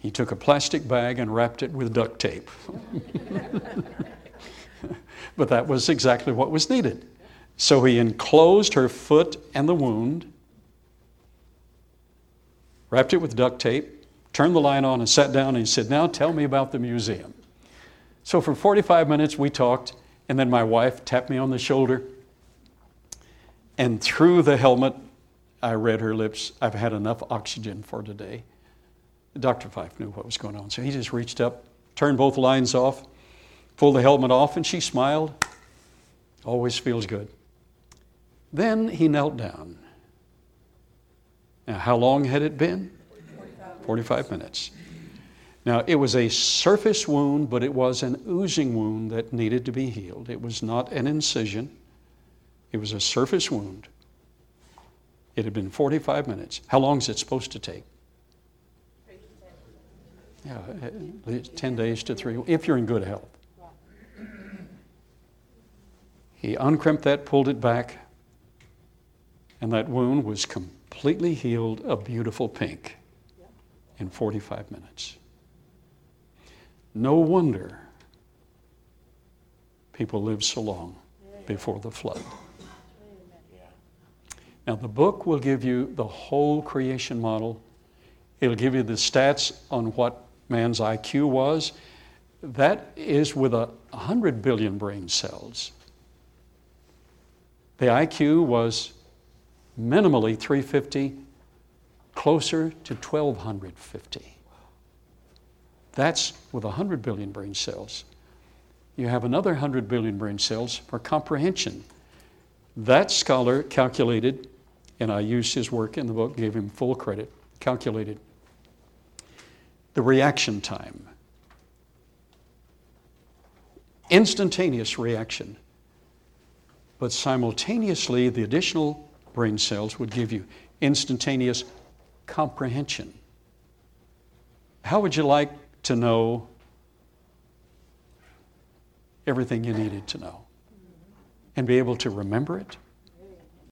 He took a plastic bag and wrapped it with duct tape. but that was exactly what was needed. So he enclosed her foot and the wound, wrapped it with duct tape, turned the light on, and sat down and he said, Now tell me about the museum. So for 45 minutes we talked, and then my wife tapped me on the shoulder. And through the helmet, I read her lips, I've had enough oxygen for today. Dr. Fife knew what was going on, so he just reached up, turned both lines off, pulled the helmet off, and she smiled. Always feels good. Then he knelt down. Now, how long had it been? 45 minutes. Now, it was a surface wound, but it was an oozing wound that needed to be healed. It was not an incision, it was a surface wound. It had been 45 minutes. How long is it supposed to take? Yeah, uh, 10 days to three, if you're in good health. He uncrimped that, pulled it back, and that wound was completely healed a beautiful pink in 45 minutes. No wonder people lived so long before the flood. Now, the book will give you the whole creation model. It'll give you the stats on what man's IQ was. That is with a 100 billion brain cells. The IQ was minimally 350, closer to 1250. That's with 100 billion brain cells. You have another 100 billion brain cells for comprehension. That scholar calculated, and I used his work in the book, gave him full credit, calculated the reaction time. Instantaneous reaction. But simultaneously, the additional brain cells would give you instantaneous comprehension. How would you like to know everything you needed to know and be able to remember it?